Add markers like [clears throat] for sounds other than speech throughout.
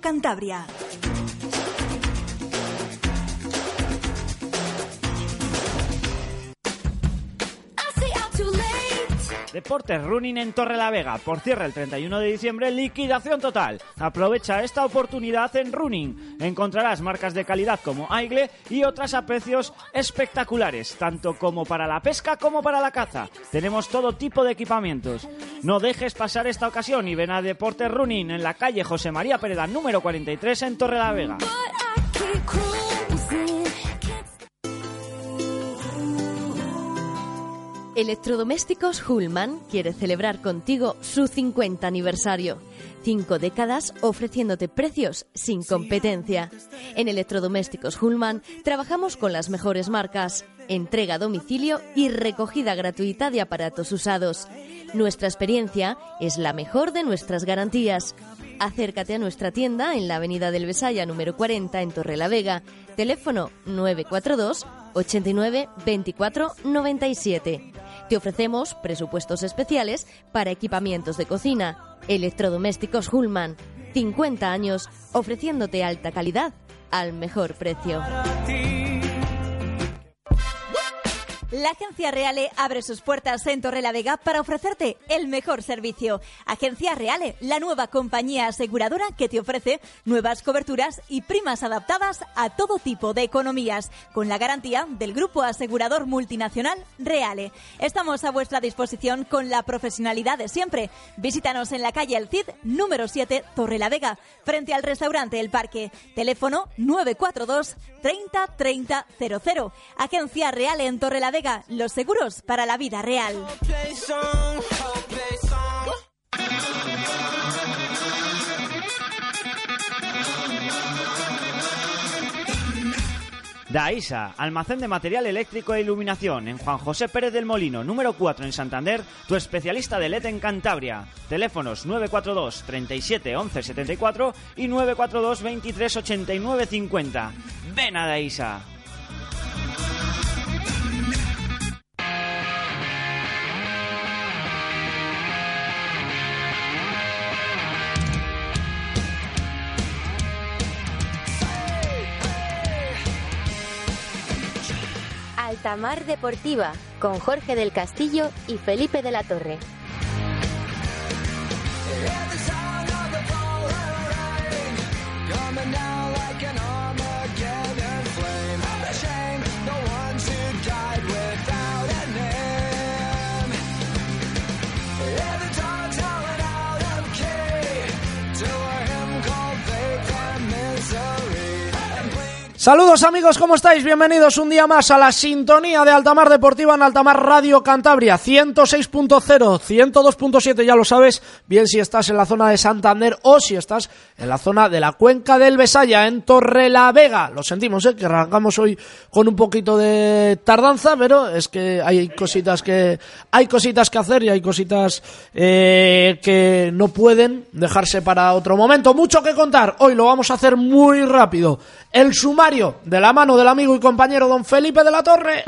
Cantabria. Deportes Running en Torre la Vega. Por cierre el 31 de diciembre, liquidación total. Aprovecha esta oportunidad en Running. Encontrarás marcas de calidad como Aigle y otras a precios espectaculares, tanto como para la pesca como para la caza. Tenemos todo tipo de equipamientos. No dejes pasar esta ocasión y ven a Deportes Running en la calle José María Pereda número 43 en Torre la Vega. Electrodomésticos Hullman quiere celebrar contigo su 50 aniversario. Cinco décadas ofreciéndote precios sin competencia. En Electrodomésticos Hullman trabajamos con las mejores marcas, entrega a domicilio y recogida gratuita de aparatos usados. Nuestra experiencia es la mejor de nuestras garantías. Acércate a nuestra tienda en la Avenida del Besaya número 40 en Torrelavega. Teléfono 942 89 24 97. Te ofrecemos presupuestos especiales para equipamientos de cocina. Electrodomésticos Hullman. 50 años ofreciéndote alta calidad al mejor precio. La Agencia Reale abre sus puertas en Torrelavega para ofrecerte el mejor servicio. Agencia Reale, la nueva compañía aseguradora que te ofrece nuevas coberturas y primas adaptadas a todo tipo de economías, con la garantía del grupo asegurador multinacional Reale. Estamos a vuestra disposición con la profesionalidad de siempre. Visítanos en la calle El Cid, número 7, Torrelavega, frente al restaurante El Parque. Teléfono 942 30 30 00. Agencia Reale en Torrelavega los seguros para la vida real. Daisa, almacén de material eléctrico e iluminación en Juan José Pérez del Molino, número 4 en Santander, tu especialista de LED en Cantabria. Teléfonos 942 37 11 74 y 942 23 89 50. Ven a Daisa. Altamar Deportiva con Jorge del Castillo y Felipe de la Torre. Saludos amigos, ¿cómo estáis? Bienvenidos un día más a la sintonía de Altamar Deportiva en Altamar Radio Cantabria, 106.0, 102.7, ya lo sabes, bien si estás en la zona de Santander o si estás en la zona de la cuenca del Besaya, en Torrelavega. Lo sentimos, ¿eh? que arrancamos hoy con un poquito de tardanza, pero es que hay cositas que hay cositas que hacer y hay cositas eh, que no pueden dejarse para otro momento. Mucho que contar, hoy lo vamos a hacer muy rápido. El sumario de la mano del amigo y compañero don Felipe de la Torre.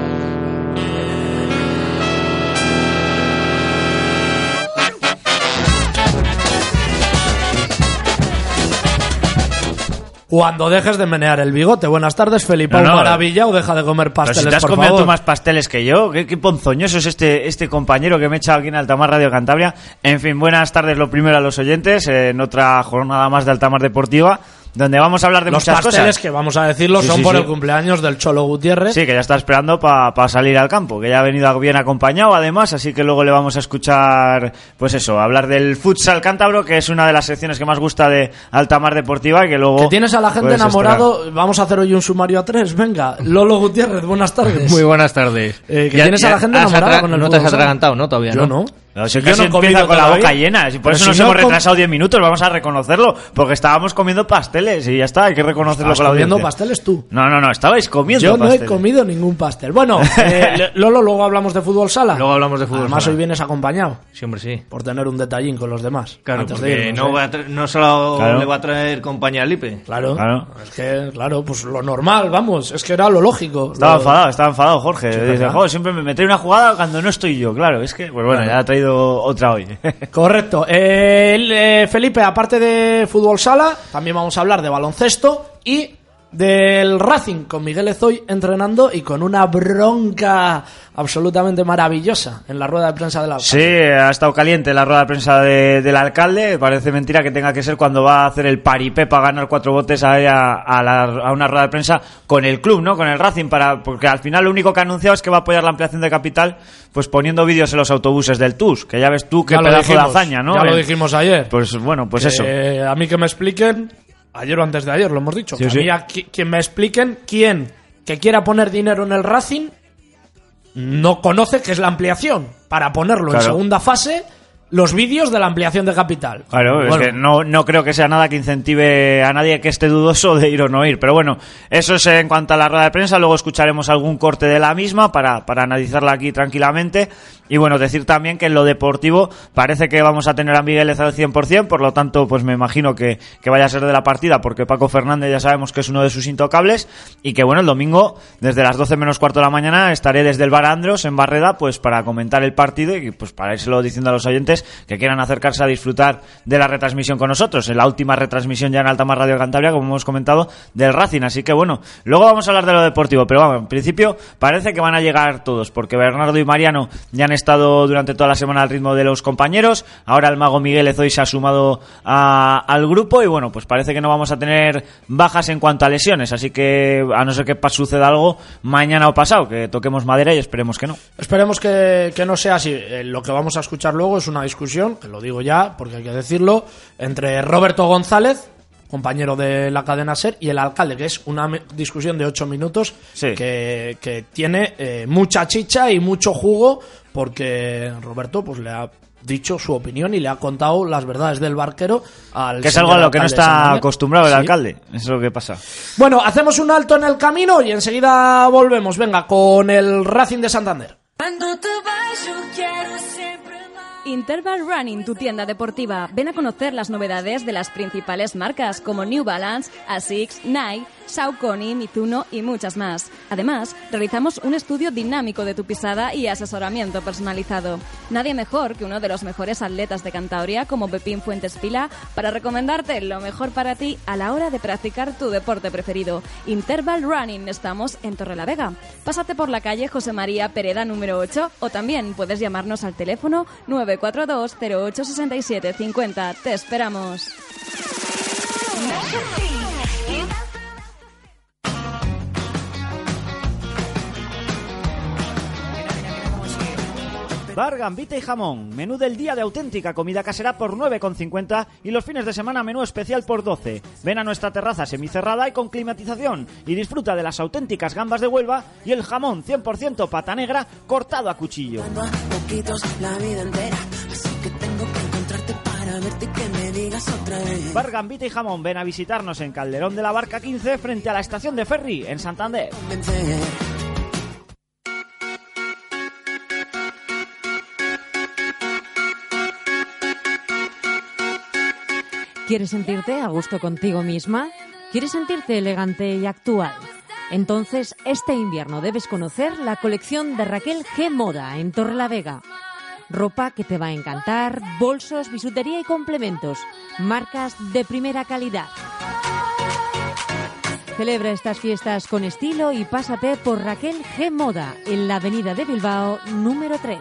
Cuando dejes de menear el bigote. Buenas tardes, Felipe. No, no. maravilla o deja de comer Pero pasteles, si te has por comido favor. tú más pasteles que yo, qué, qué ponzoñoso es este, este compañero que me he echado aquí en Altamar Radio Cantabria. En fin, buenas tardes lo primero a los oyentes, eh, en otra jornada más de Altamar Deportiva. Donde vamos a hablar de Los muchas pasteles cosas. que vamos a decirlo Sí, son sí, por sí. el cumpleaños del Cholo Gutiérrez. Sí, que ya está esperando para salir al campo, que ya ha venido bien acompañado además, así que luego le vamos a escuchar, pues eso, hablar del futsal cántabro, que es una de las secciones que más gusta de Altamar Deportiva y que luego... Que tienes a la gente enamorado. Vamos a hacer hoy un sumario a tres. Venga, Lolo Gutiérrez, buenas tardes. [laughs] Muy buenas tardes. Eh, que tienes a la gente enamorada con el No te has atragantado, ¿no? Todavía, Yo ¿no? no. No, si Yo casi no empieza con la boca llena, y por Pero eso si nos no hemos retrasado 10 minutos, vamos a reconocerlo, porque estábamos comiendo pasteles y ya está, hay que reconocerlo con la comiendo audiencia. pasteles tú. No, no, no, estabais comiendo Yo no he comido ningún pastel. Bueno, [laughs] eh, Lolo, luego hablamos de fútbol sala. Luego hablamos de fútbol Además, sala. hoy vienes acompañado Sí, hombre, sí. por tener un detallín con los demás. Claro, antes de irnos, no, ¿eh? a no solo Claro. le va a traer compañía a Lipe. Claro, Claro. Es que, claro, pues lo normal, vamos. Es que era lo lógico. Estaba Lo- enfadado, estaba enfadado Jorge. Dice, ¿verdad? joder, siempre me trae una jugada cuando no estoy yo, claro. Es que, pues bueno, ya ha traído otra hoy. [laughs] Correcto. Eh, el, eh, Felipe, aparte de fútbol sala, también vamos a hablar de baloncesto y del Racing con Miguel Ezoy entrenando y con una bronca absolutamente maravillosa en la rueda de prensa de la Sí, ha estado caliente la rueda de prensa de- del alcalde. Parece mentira que tenga que ser cuando va a hacer el paripé para ganar cuatro botes a, a, a la- a una rueda de prensa con el club, ¿no? Con el Racing, para, porque al final lo único que ha anunciado es que va a apoyar la ampliación de capital, pues poniendo vídeos en los autobuses del TUS, que ya ves tú qué Ya pedazo de hazaña, ¿no? Ya lo Eh, dijimos ayer. Pues bueno, pues eso. Eh, a mí que me expliquen, ayer o antes de ayer lo hemos dicho, Sí, que sí. a mí a qui- quien me expliquen quién que quiera poner dinero en el Racing no conoce qué es la ampliación para ponerlo en segunda fase los vídeos de la ampliación de capital. Claro, Bueno, es que no, no creo que sea nada que incentive a nadie que esté dudoso de ir o no ir. Pero bueno, eso es en cuanto a la rueda de prensa. Luego escucharemos algún corte de la misma para, para analizarla aquí tranquilamente. Y bueno, decir también que en lo deportivo parece que vamos a tener a Miguel al 100%, por lo tanto, pues me imagino que, que vaya a ser de la partida, porque Paco Fernández ya sabemos que es uno de sus intocables. Y que bueno, el domingo, desde las 12 menos cuarto de la mañana, estaré desde el Bar Andros en Barreda, pues para comentar el partido y pues para írselo diciendo a los oyentes que quieran acercarse a disfrutar de la retransmisión con nosotros, en la última retransmisión ya en Altamar Radio Cantabria, como hemos comentado, del Racing. Así que bueno, luego vamos a hablar de lo deportivo, pero vamos, en principio parece que van a llegar todos, porque Bernardo y Mariano ya han estado durante toda la semana al ritmo de los compañeros, ahora el mago Miguel Ezoy se ha sumado a- al grupo y bueno, pues parece que no vamos a tener bajas en cuanto a lesiones, así que a no ser que suceda algo mañana o pasado, que toquemos madera y esperemos que no. Esperemos que, que no sea así. Eh, lo que vamos a escuchar luego es una que lo digo ya, porque hay que decirlo, entre Roberto González, compañero de la cadena SER, y el alcalde, que es una discusión de ocho minutos Sí. que, que tiene eh, mucha chicha y mucho jugo, porque Roberto pues le ha dicho su opinión y le ha contado las verdades del barquero al Que es algo a lo que no está acostumbrado el Sí. alcalde, es lo que pasa. Bueno, hacemos un alto en el camino y enseguida volvemos. Venga, con el Racing de Santander. Interval Running, tu tienda deportiva. Ven a conocer las novedades de las principales marcas como New Balance, Asics, Nike, Saucony, Mizuno y muchas más. Además, realizamos un estudio dinámico de tu pisada y asesoramiento personalizado. Nadie mejor que uno de los mejores atletas de Cantabria como Pepín Fuentes Pila para recomendarte lo mejor para ti a la hora de practicar tu deporte preferido. Interval Running, estamos en Torrelavega. Pásate por la calle José María Pereda número 8 o también puedes llamarnos al teléfono 942 08 67 50. Te esperamos. Bar, gambita y jamón. Menú del día de auténtica comida casera por 9,50 y los fines de semana menú especial por 12. Ven a nuestra terraza semicerrada y con climatización y disfruta de las auténticas gambas de Huelva y el jamón 100% pata negra cortado a cuchillo. Bar, gambita y jamón. Ven a visitarnos en Calderón de la Barca 15 frente a la estación de ferry en Santander. ¿Quieres sentirte a gusto contigo misma? ¿Quieres sentirte elegante y actual? Entonces, este invierno debes conocer la colección de Raquel G Moda en Torrelavega. Ropa que te va a encantar, bolsos, bisutería y complementos, marcas de primera calidad. Celebra estas fiestas con estilo y pásate por Raquel G Moda en la Avenida de Bilbao número 3.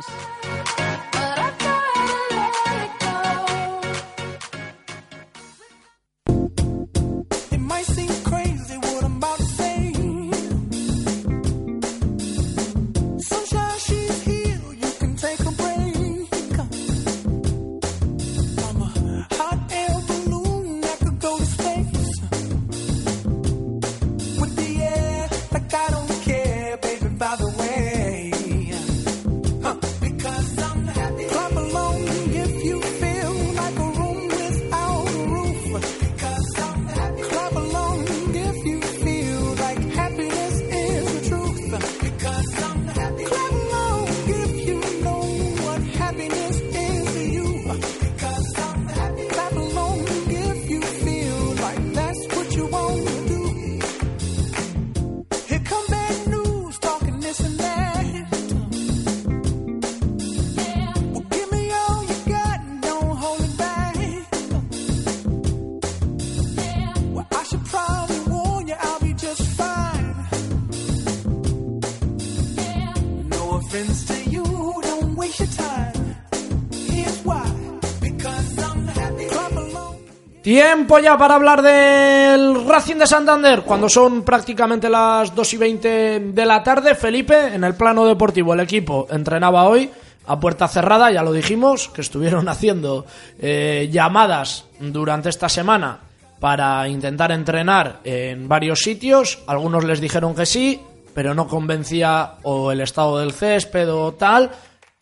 Tiempo ya para hablar del Racing de Santander, cuando son prácticamente las 2 y 20 de la tarde. Felipe, en el plano deportivo, el equipo entrenaba hoy a puerta cerrada, ya lo dijimos, que estuvieron [laughs] haciendo eh, llamadas durante esta semana para intentar entrenar en varios sitios. Algunos les dijeron que sí, pero no convencía o el estado del césped o tal.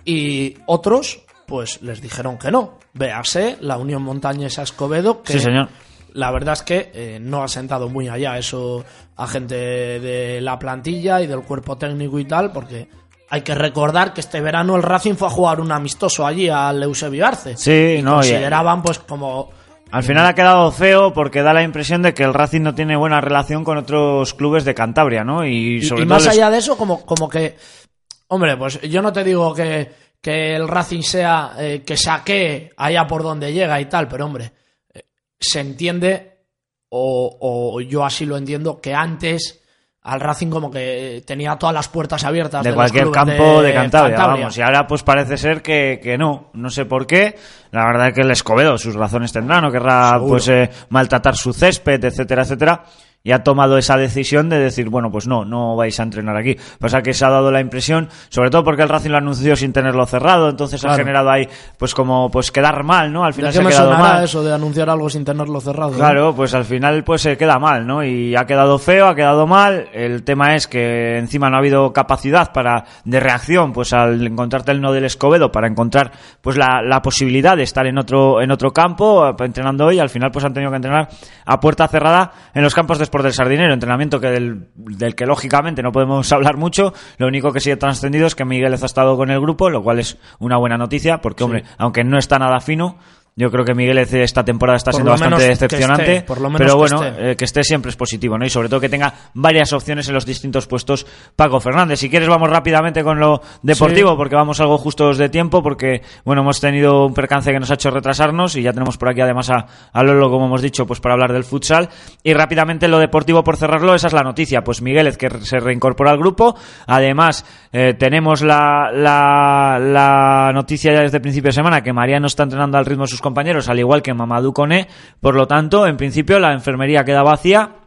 Y otros, pues les dijeron que no. Véase la Unión Montañesa Escobedo, que Sí, señor. la verdad es que eh, no ha sentado muy allá eso a gente de la plantilla y del cuerpo técnico y tal, porque hay que recordar que este verano el Racing fue a jugar un amistoso allí al Eusebio Arce. Sí, y no, y- consideraban pues como Al final ha quedado feo porque da la impresión de que el Racing no tiene buena relación con otros clubes de Cantabria, ¿no? Y, y, sobre y todo más les- allá de eso como como que hombre pues yo no te digo que, que el Racing sea eh, que saque allá por donde llega y tal pero hombre eh, se entiende o, o yo así lo entiendo que antes al Racing como que tenía todas las puertas abiertas de cualquier campo de, Cantabria, vamos. Y ahora pues parece ser que, que no, no sé por qué. La verdad es que el Escobedo sus razones tendrá, no querrá Seguro. pues eh, maltratar su césped, etcétera, etcétera. Y ha tomado esa decisión de decir, bueno, pues no, no vais a entrenar aquí. Pasa que se ha dado la impresión, sobre todo porque el Racing lo anunció sin tenerlo cerrado, entonces ha generado ahí, pues como, pues quedar mal, ¿no? Al ¿De final qué se ha quedado mal. eso de anunciar algo sin tenerlo cerrado? eh? Claro, pues al final pues se queda mal, ¿no? Y ha quedado feo, ha quedado mal. El tema es que encima no ha habido capacidad para de reacción, pues al encontrarte el no del Escobedo para encontrar pues la, la posibilidad de estar en otro en otro campo eh, entrenando hoy. Al final pues han tenido que entrenar a puerta cerrada en los campos de Del Sardinero, entrenamiento que del, del que lógicamente no podemos [laughs] hablar mucho. Lo único que sí ha trascendido es que Miguel ha estado con el grupo, lo cual es una buena noticia, porque hombre, aunque no está nada fino. Yo creo que Miguel esta temporada está Por siendo bastante decepcionante. esté, por lo menos pero que bueno, esté. eh, que esté siempre es positivo, ¿no? Y sobre todo que tenga varias opciones en los distintos puestos Paco Fernández. Si quieres vamos rápidamente con lo deportivo, Sí. porque vamos algo justos de tiempo, porque bueno, hemos tenido un percance que nos ha hecho retrasarnos y ya tenemos por aquí además a, a Lolo, como hemos dicho, pues para hablar del futsal. Y rápidamente lo deportivo por cerrarlo, esa es la noticia. Pues Miguel que se reincorpora al grupo. Además, eh, tenemos la, la, la noticia ya desde principio de semana que Mariano está entrenando al ritmo de sus compañeros, al igual que Mamadou Koné. Por lo tanto, en principio la enfermería queda vacía.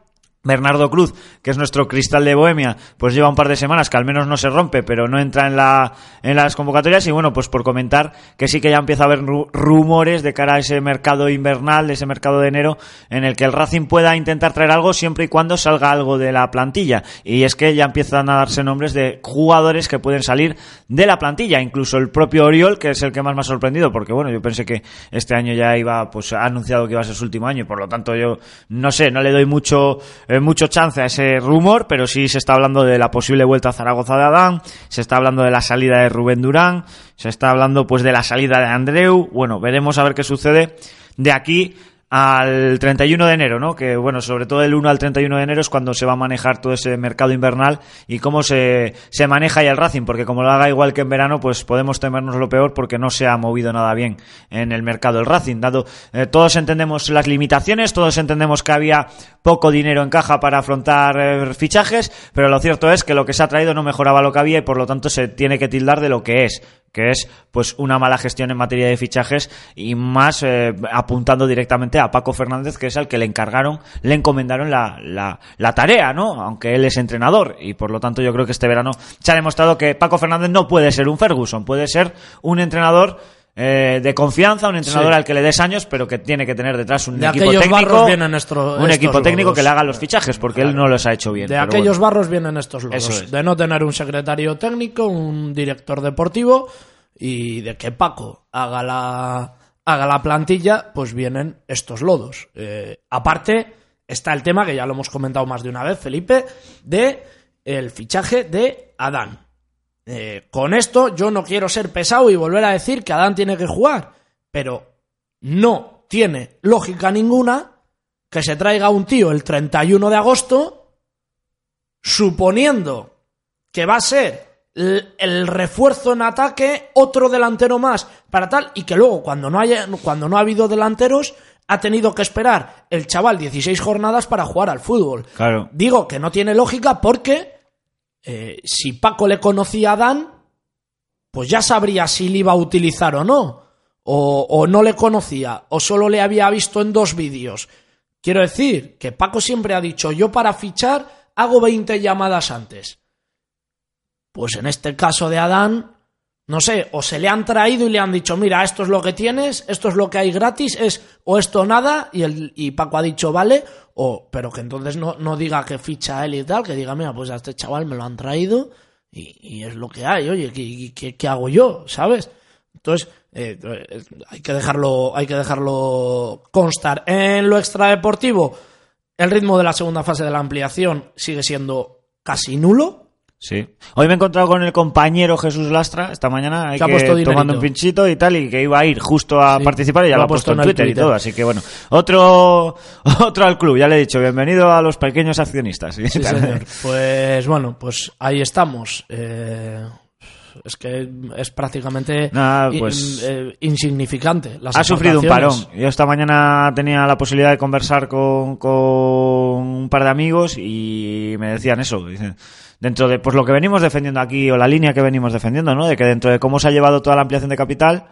Bernardo Cruz, que es nuestro cristal de Bohemia, pues lleva un par de semanas que al menos no se rompe, pero no entra en la en las convocatorias y bueno, pues por comentar que sí que ya empieza a haber ru- rumores de cara a ese mercado invernal, ese mercado de enero en el que el Racing pueda intentar traer algo siempre y cuando salga algo de la plantilla. Y es que ya empiezan a darse nombres de jugadores que pueden salir de la plantilla, incluso el propio Oriol, que es el que más me ha sorprendido porque bueno, yo pensé que este año ya iba pues ha anunciado que iba a ser su último año y por lo tanto yo no sé, no le doy mucho eh, mucho chance a ese rumor, pero sí se está hablando de la posible vuelta a Zaragoza de Adán, se está hablando de la salida de Rubén Durán, se está hablando pues de la salida de Andreu, bueno, veremos a ver qué sucede de aquí al 31 de enero, ¿no? Que bueno, sobre todo el 1 al 31 de enero es cuando se va a manejar todo ese mercado invernal y cómo se, se maneja ya el Racing, porque como lo haga igual que en verano, pues podemos temernos lo peor porque no se ha movido nada bien en el mercado el Racing, dado eh, todos entendemos las limitaciones, todos entendemos que había poco dinero en caja para afrontar eh, fichajes, pero lo cierto es que lo que se ha traído no mejoraba lo que había y por lo tanto se tiene que tildar de lo que es que es pues una mala gestión en materia de fichajes y más eh, apuntando directamente a Paco Fernández, que es al que le encargaron, le encomendaron la, la, la tarea, ¿no? Aunque él es entrenador y por lo tanto yo creo que este verano se ha demostrado que Paco Fernández no puede ser un Ferguson, puede ser un entrenador eh, de confianza, un entrenador Sí. al que le des años, pero que tiene que tener detrás un De equipo técnico, un equipo técnico que le haga los fichajes, porque él no los ha hecho bien. De aquellos bueno. barros vienen estos es. De no tener un secretario técnico, un director deportivo y de que Paco haga la, haga la plantilla, pues vienen estos lodos. Eh, aparte, está el tema que ya lo hemos comentado más de una vez, Felipe, de el fichaje de Adán. Eh, con esto yo no quiero ser pesado y volver a decir que Adán tiene que jugar, pero no tiene lógica ninguna que se traiga un tío el 31 de agosto suponiendo que va a ser el, el refuerzo en ataque, otro delantero más para tal, y que luego cuando no, haya, cuando no ha habido delanteros ha tenido que esperar el chaval 16 jornadas para jugar al fútbol. Claro. Digo que no tiene lógica porque eh, si Paco le conocía a Dan, pues ya sabría si le iba a utilizar o no. O, o no le conocía, o solo le había visto en dos vídeos. Quiero decir que Paco siempre ha dicho, yo para fichar hago 20 llamadas antes. Pues en este caso de Adán, no sé, o se le han traído y le han dicho, mira, esto es lo que tienes, esto es lo que hay gratis, es o esto nada, y, el, y Paco ha dicho, vale, o, pero que entonces no, no diga que ficha él y tal, que diga, mira, pues a este chaval me lo han traído y, y es lo que hay, oye, ¿qué, qué, qué hago yo? ¿Sabes? Entonces, eh, eh, hay que dejarlo, hay que dejarlo constar. En lo extradeportivo, el ritmo de la segunda fase de la ampliación sigue siendo casi nulo. Sí. Hoy me he encontrado con el compañero Jesús Lastra esta mañana hay Se ha que, puesto dinerito. tomando un pinchito y tal y que iba a ir justo a Sí, participar y ya lo lo ha puesto, en Twitter, y todo. Así que bueno, otro [laughs] otro al club, ya le he dicho, bienvenido a los pequeños accionistas. Sí, [laughs] señor. Pues bueno, pues ahí estamos. Eh, es que es prácticamente Nada, in- pues- eh, insignificante. Las ha sufrido un parón. Yo esta mañana tenía la posibilidad de conversar con, con un par de amigos y me decían eso. Dicen, dentro de pues lo que venimos defendiendo aquí o la línea que venimos defendiendo, ¿no? De que dentro de cómo se ha llevado toda la ampliación de capital,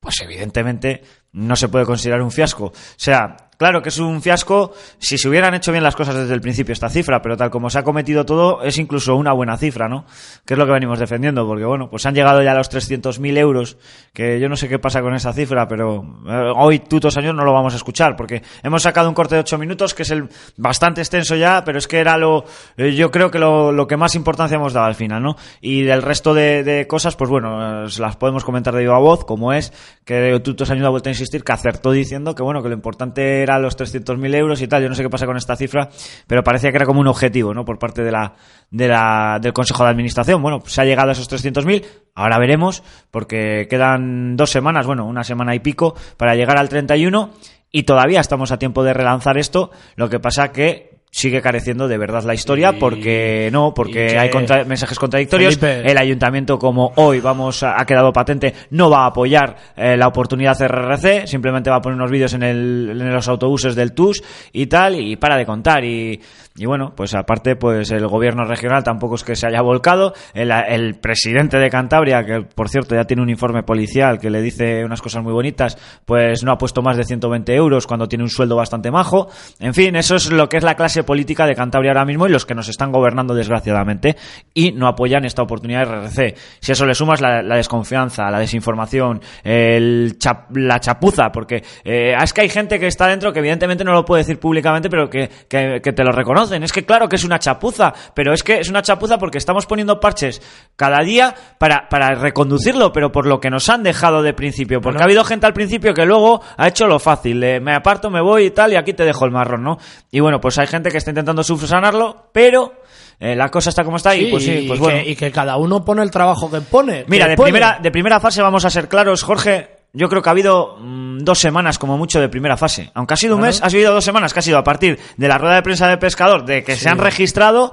pues evidentemente no se puede considerar un fiasco. O sea, claro que es un fiasco si se hubieran hecho bien las cosas desde el principio esta cifra, pero tal como se ha cometido todo es incluso una buena cifra, ¿no? Que es lo que venimos defendiendo, porque bueno, pues han llegado ya a los 300.000 euros, que yo no sé qué pasa con esa cifra, pero eh, hoy tutos años no lo vamos a escuchar, porque hemos sacado un corte de 8 minutos, que es el bastante extenso ya, pero es que era lo, eh, yo creo que lo, lo que más importancia hemos dado al final, ¿no? Y del resto de, de cosas, pues bueno, eh, las podemos comentar de viva voz, como es que tutos años ha vuelto a insistir que acertó diciendo que bueno, que lo importante era los 300.000 euros y tal, yo no sé qué pasa con esta cifra, pero parecía que era como un objetivo, ¿no? Por parte de la, de la, del Consejo de Administración. Bueno, se ha llegado a esos 300.000, ahora veremos, porque quedan dos semanas, bueno, una semana y pico para llegar al 31 y todavía estamos a tiempo de relanzar esto, lo que pasa que sigue careciendo de verdad la historia porque no, porque hay contra- mensajes contradictorios. Felipe. El ayuntamiento, como hoy vamos ha quedado patente, no va a apoyar eh, la oportunidad RRC, simplemente va a poner unos vídeos en, el, en los autobuses del TUS y tal, y para de contar. Y, y bueno, pues aparte, pues el gobierno regional tampoco es que se haya volcado. El, presidente de Cantabria, que por cierto ya tiene un informe policial que le dice unas cosas muy bonitas, pues no ha puesto más de 120 euros cuando tiene un sueldo bastante majo. En fin, eso es lo que es la clase política de Cantabria ahora mismo y los que nos están gobernando desgraciadamente y no apoyan esta oportunidad de RRC. Si a eso le sumas la, desconfianza, la desinformación, el chap- la chapuza, porque eh, es que hay gente que está dentro que evidentemente no lo puede decir públicamente, pero que, que- que te lo Es que claro que es una chapuza, pero es que es una chapuza porque estamos poniendo parches cada día para, para reconducirlo, pero por lo que nos han dejado de principio. Porque Bueno. ha habido gente al principio que luego ha hecho lo fácil, me aparto, me voy y tal, y aquí te dejo el marrón, ¿no? Y bueno, pues hay gente que está intentando subsanarlo, pero eh, la cosa está como está y Sí, pues sí, y pues que- bueno. y que cada uno pone el trabajo que pone. Mira, que de primera, de primera fase vamos a ser claros, Jorge. Yo creo que ha habido mm, dos semanas como mucho de primera fase. Aunque ha sido un mes, ha sido dos semanas que ha sido a partir de la rueda de prensa de pescador, de que se han registrado,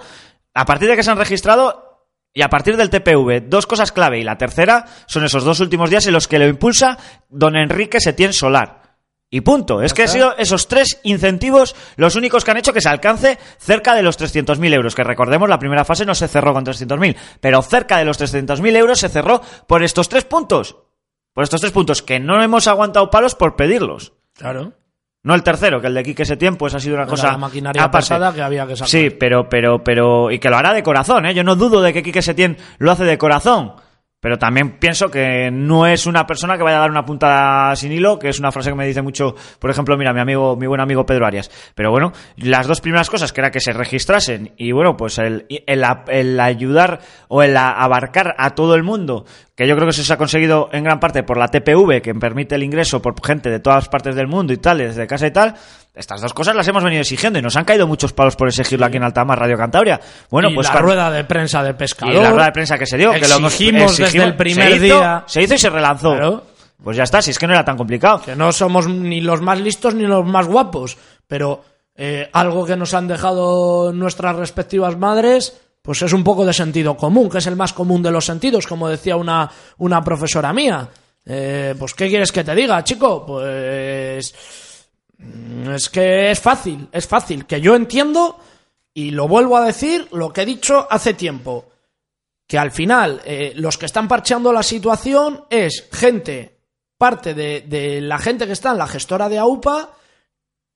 a partir de que se han registrado y a partir del TPV. Dos cosas clave. Y la tercera son esos dos últimos días en los que lo impulsa don Enrique Setién Solar. Y punto. Es que han sido esos tres incentivos los únicos que han hecho que se alcance cerca de los 300.000 euros. Que recordemos, la primera fase no se cerró con 300.000, pero cerca de los 300.000 euros se cerró por estos tres puntos. Por estos tres puntos que no hemos aguantado palos por pedirlos. Claro. No el tercero, que el de Quique Setién, pues ha sido una Era cosa. la maquinaria aparte. pesada que había que sacar. Sí, pero, pero, pero. Y que lo hará de corazón, ¿eh? Yo no dudo de que Quique Setién lo hace de corazón. Pero también pienso que no es una persona que vaya a dar una puntada sin hilo, que es una frase que me dice mucho, por ejemplo, mira, mi amigo, mi buen amigo Pedro Arias. Pero bueno, las dos primeras cosas, que era que se registrasen, y bueno, pues el, el, el ayudar o el abarcar a todo el mundo, que yo creo que eso se ha conseguido en gran parte por la TPV, que permite el ingreso por gente de todas partes del mundo y tal, desde casa y tal. Estas dos cosas las hemos venido exigiendo y nos han caído muchos palos por exigirlo aquí en Altamar, Radio Cantabria. Bueno, y pues la cuando- rueda de prensa de pescador. y la rueda de prensa que se dio, que lo hemos Exigimos desde el primer se hizo, día. Se hizo y se relanzó. Claro. Pues ya está, si es que no era tan complicado. Que no somos ni los más listos ni los más guapos, pero eh, algo que nos han dejado nuestras respectivas madres, pues es un poco de sentido común, que es el más común de los sentidos, como decía una, una profesora mía. Eh, pues, ¿qué quieres que te diga, chico? Pues. Mm, Es que es fácil, es fácil. Que yo entiendo, y lo vuelvo a decir, lo que he dicho hace tiempo. que al final eh, los que están parcheando la situación es gente, parte de, de la gente que está en la gestora de AUPA,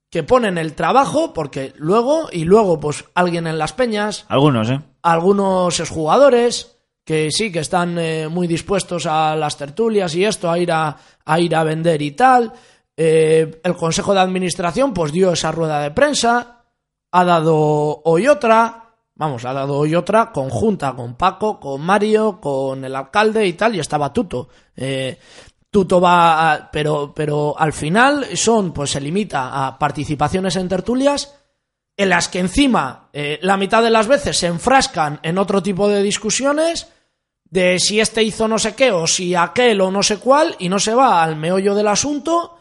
que ponen el trabajo, porque luego, y luego pues alguien en las peñas, Algunos, ¿eh? algunos exjugadores que sí que están eh, muy dispuestos a las tertulias y esto, a ir a, a ir a vender y tal. Eh, el Consejo de Administración pues dio esa rueda de prensa, ha dado hoy otra, vamos, ha dado hoy otra conjunta con Paco, con Mario, con el alcalde y tal, y estaba Tuto. Eh, Tuto va, pero, pero al final son, pues se limita a participaciones en tertulias en las que encima eh, la mitad de las veces se enfrascan en otro tipo de discusiones de si este hizo no sé qué o si aquel o no sé cuál y no se va al meollo del asunto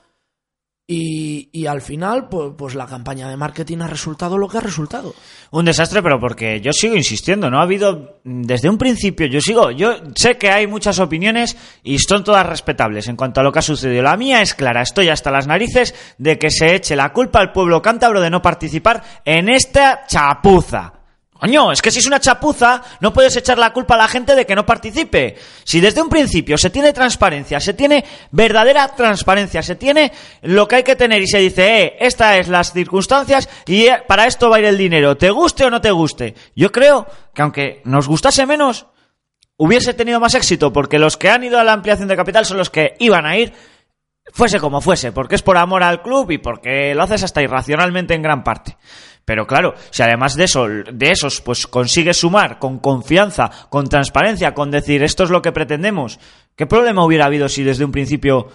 y, y al final pues, pues la campaña de marketing ha resultado lo que ha resultado. Un desastre, pero porque yo sigo insistiendo, no ha habido desde un principio, yo sigo, yo sé que hay muchas opiniones y son todas respetables en cuanto a lo que ha sucedido. La mía es clara, estoy hasta las narices de que se eche la culpa al pueblo cántabro de no participar en esta chapuza. Coño, es que si es una chapuza, no puedes echar la culpa a la gente de que no participe. Si desde un principio se tiene transparencia, se tiene verdadera transparencia, se tiene lo que hay que tener y se dice, eh, estas es las circunstancias y eh, para esto va a ir el dinero, te guste o no te guste. Yo creo que aunque nos gustase menos, hubiese tenido más éxito porque los que han ido a la ampliación de capital son los que iban a ir fuese como fuese, porque es por amor al club y porque lo haces hasta irracionalmente en gran parte. Pero claro, si además de eso, de esos, pues consigues sumar con confianza, con transparencia, con decir esto es lo que pretendemos, ¿qué problema hubiera habido si desde un principio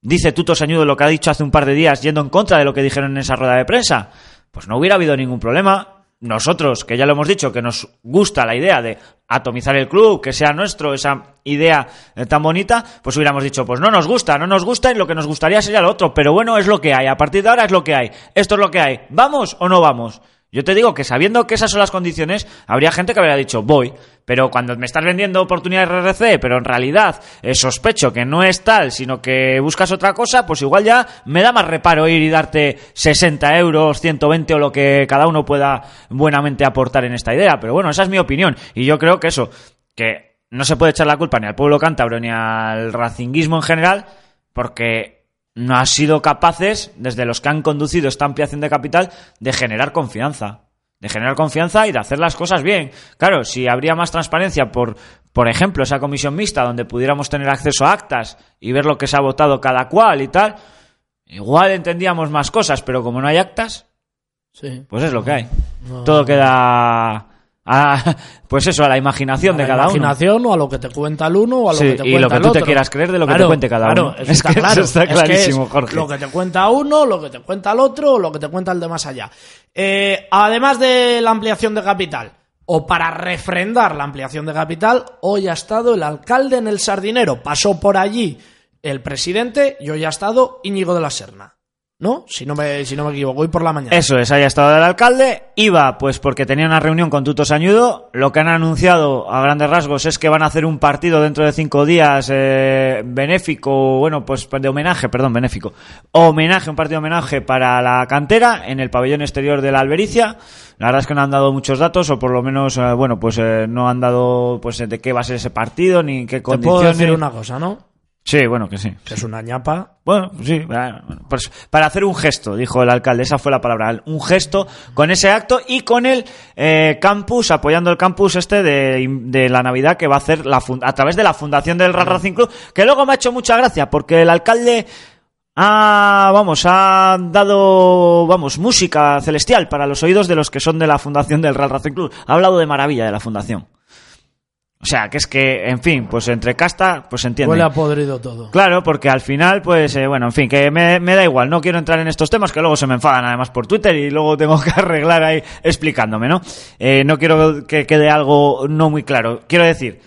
dice Tuto Sañudo lo que ha dicho hace un par de días yendo en contra de lo que dijeron en esa rueda de prensa? Pues no hubiera habido ningún problema. Nosotros, que ya lo hemos dicho, que nos gusta la idea de atomizar el club, que sea nuestro, esa idea eh, tan bonita, pues hubiéramos dicho, pues no nos gusta, no nos gusta y lo que nos gustaría sería lo otro, pero bueno, es lo que hay, a partir de ahora es lo que hay, esto es lo que hay, ¿vamos o no vamos? Yo te digo que sabiendo que esas son las condiciones, habría gente que habría dicho, voy, pero cuando me estás vendiendo oportunidades RRC, pero en realidad eh, sospecho que no es tal, sino que buscas otra cosa, pues igual ya me da más reparo ir y darte 60 euros, 120 o lo que cada uno pueda buenamente aportar en esta idea. Pero bueno, esa es mi opinión. Y yo creo que eso, que no se puede echar la culpa ni al pueblo cántabro ni al racinguismo en general, porque no han sido capaces, desde los que han conducido esta ampliación de capital, de generar confianza. De generar confianza y de hacer las cosas bien. Claro, si habría más transparencia por, por ejemplo, esa comisión mixta donde pudiéramos tener acceso a actas y ver lo que se ha votado cada cual y tal, igual entendíamos más cosas, pero como no hay actas, Sí. pues es lo que hay. No. Todo queda a, [laughs] pues eso, a la imaginación de a la cada uno. imaginación o a lo que te cuenta el uno o a lo Sí, que te y cuenta lo que el tú te otro. quieras creer de lo que te cuente cada claro, uno. Eso [laughs] Es está que eso claro. está Es que es clarísimo, Jorge. Lo que te cuenta uno, lo que te cuenta el otro, o lo que te cuenta el de más allá. Eh, además de la ampliación de capital, o para refrendar la ampliación de capital, hoy ha estado el alcalde en el Sardinero. Pasó por allí el presidente y hoy ha estado Íñigo de la Serna. ¿No? Si no me, si no me equivoco, hoy por la mañana. Eso es, haya estado el alcalde. Iba, pues porque tenía una reunión con Tuto Sañudo. Lo que han anunciado a grandes rasgos es que van a hacer un partido dentro de cinco días eh, benéfico, bueno, pues de homenaje, perdón, benéfico. Homenaje, un partido de homenaje para la cantera en el pabellón exterior de la Albericia. La verdad es que no han dado muchos datos, o por lo menos, eh, bueno, pues eh, no han dado pues de qué va a ser ese partido, ni qué Te puedo condiciones. decir una cosa, ¿no? Sí, bueno, que sí. Es una ñapa. Bueno, sí, bueno, pues para hacer un gesto, dijo el alcalde, esa fue la palabra, un gesto con ese acto y con el eh, campus, apoyando el campus este de, de la Navidad que va a hacer la a través de la fundación del Real Racing Club, que luego me ha hecho mucha gracia porque el alcalde ha, vamos, ha dado, vamos, música celestial para los oídos de los que son de la fundación del Real Racing Club. Ha hablado de maravilla de la fundación. O sea, que es que, en fin, pues entre casta, pues entiende. Huele a podrido todo. Claro, porque al final, pues, eh, bueno, en fin, que me, me da igual, no quiero entrar en estos temas que luego se me enfadan además por Twitter y luego tengo que [laughs] arreglar ahí explicándome, ¿no? Eh, no quiero que quede algo no muy claro. Quiero decir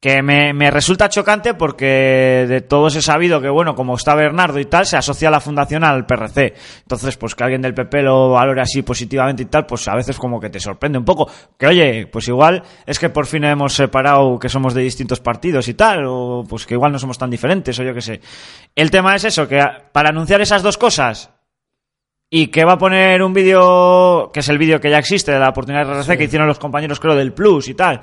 que me, me resulta chocante porque de todos he sabido que, bueno, como está Bernardo y tal, se asocia la fundación al PRC. Entonces, pues que alguien del PP lo valore así positivamente y tal, pues a veces como que te sorprende un poco. Que oye, pues igual es que por fin hemos separado que somos de distintos partidos y tal, o pues que igual no somos tan diferentes, o yo qué sé. El tema es eso, que para anunciar esas dos cosas, y que va a poner un vídeo, que es el vídeo que ya existe de la oportunidad de RRC que hicieron los compañeros, creo, del Plus y tal.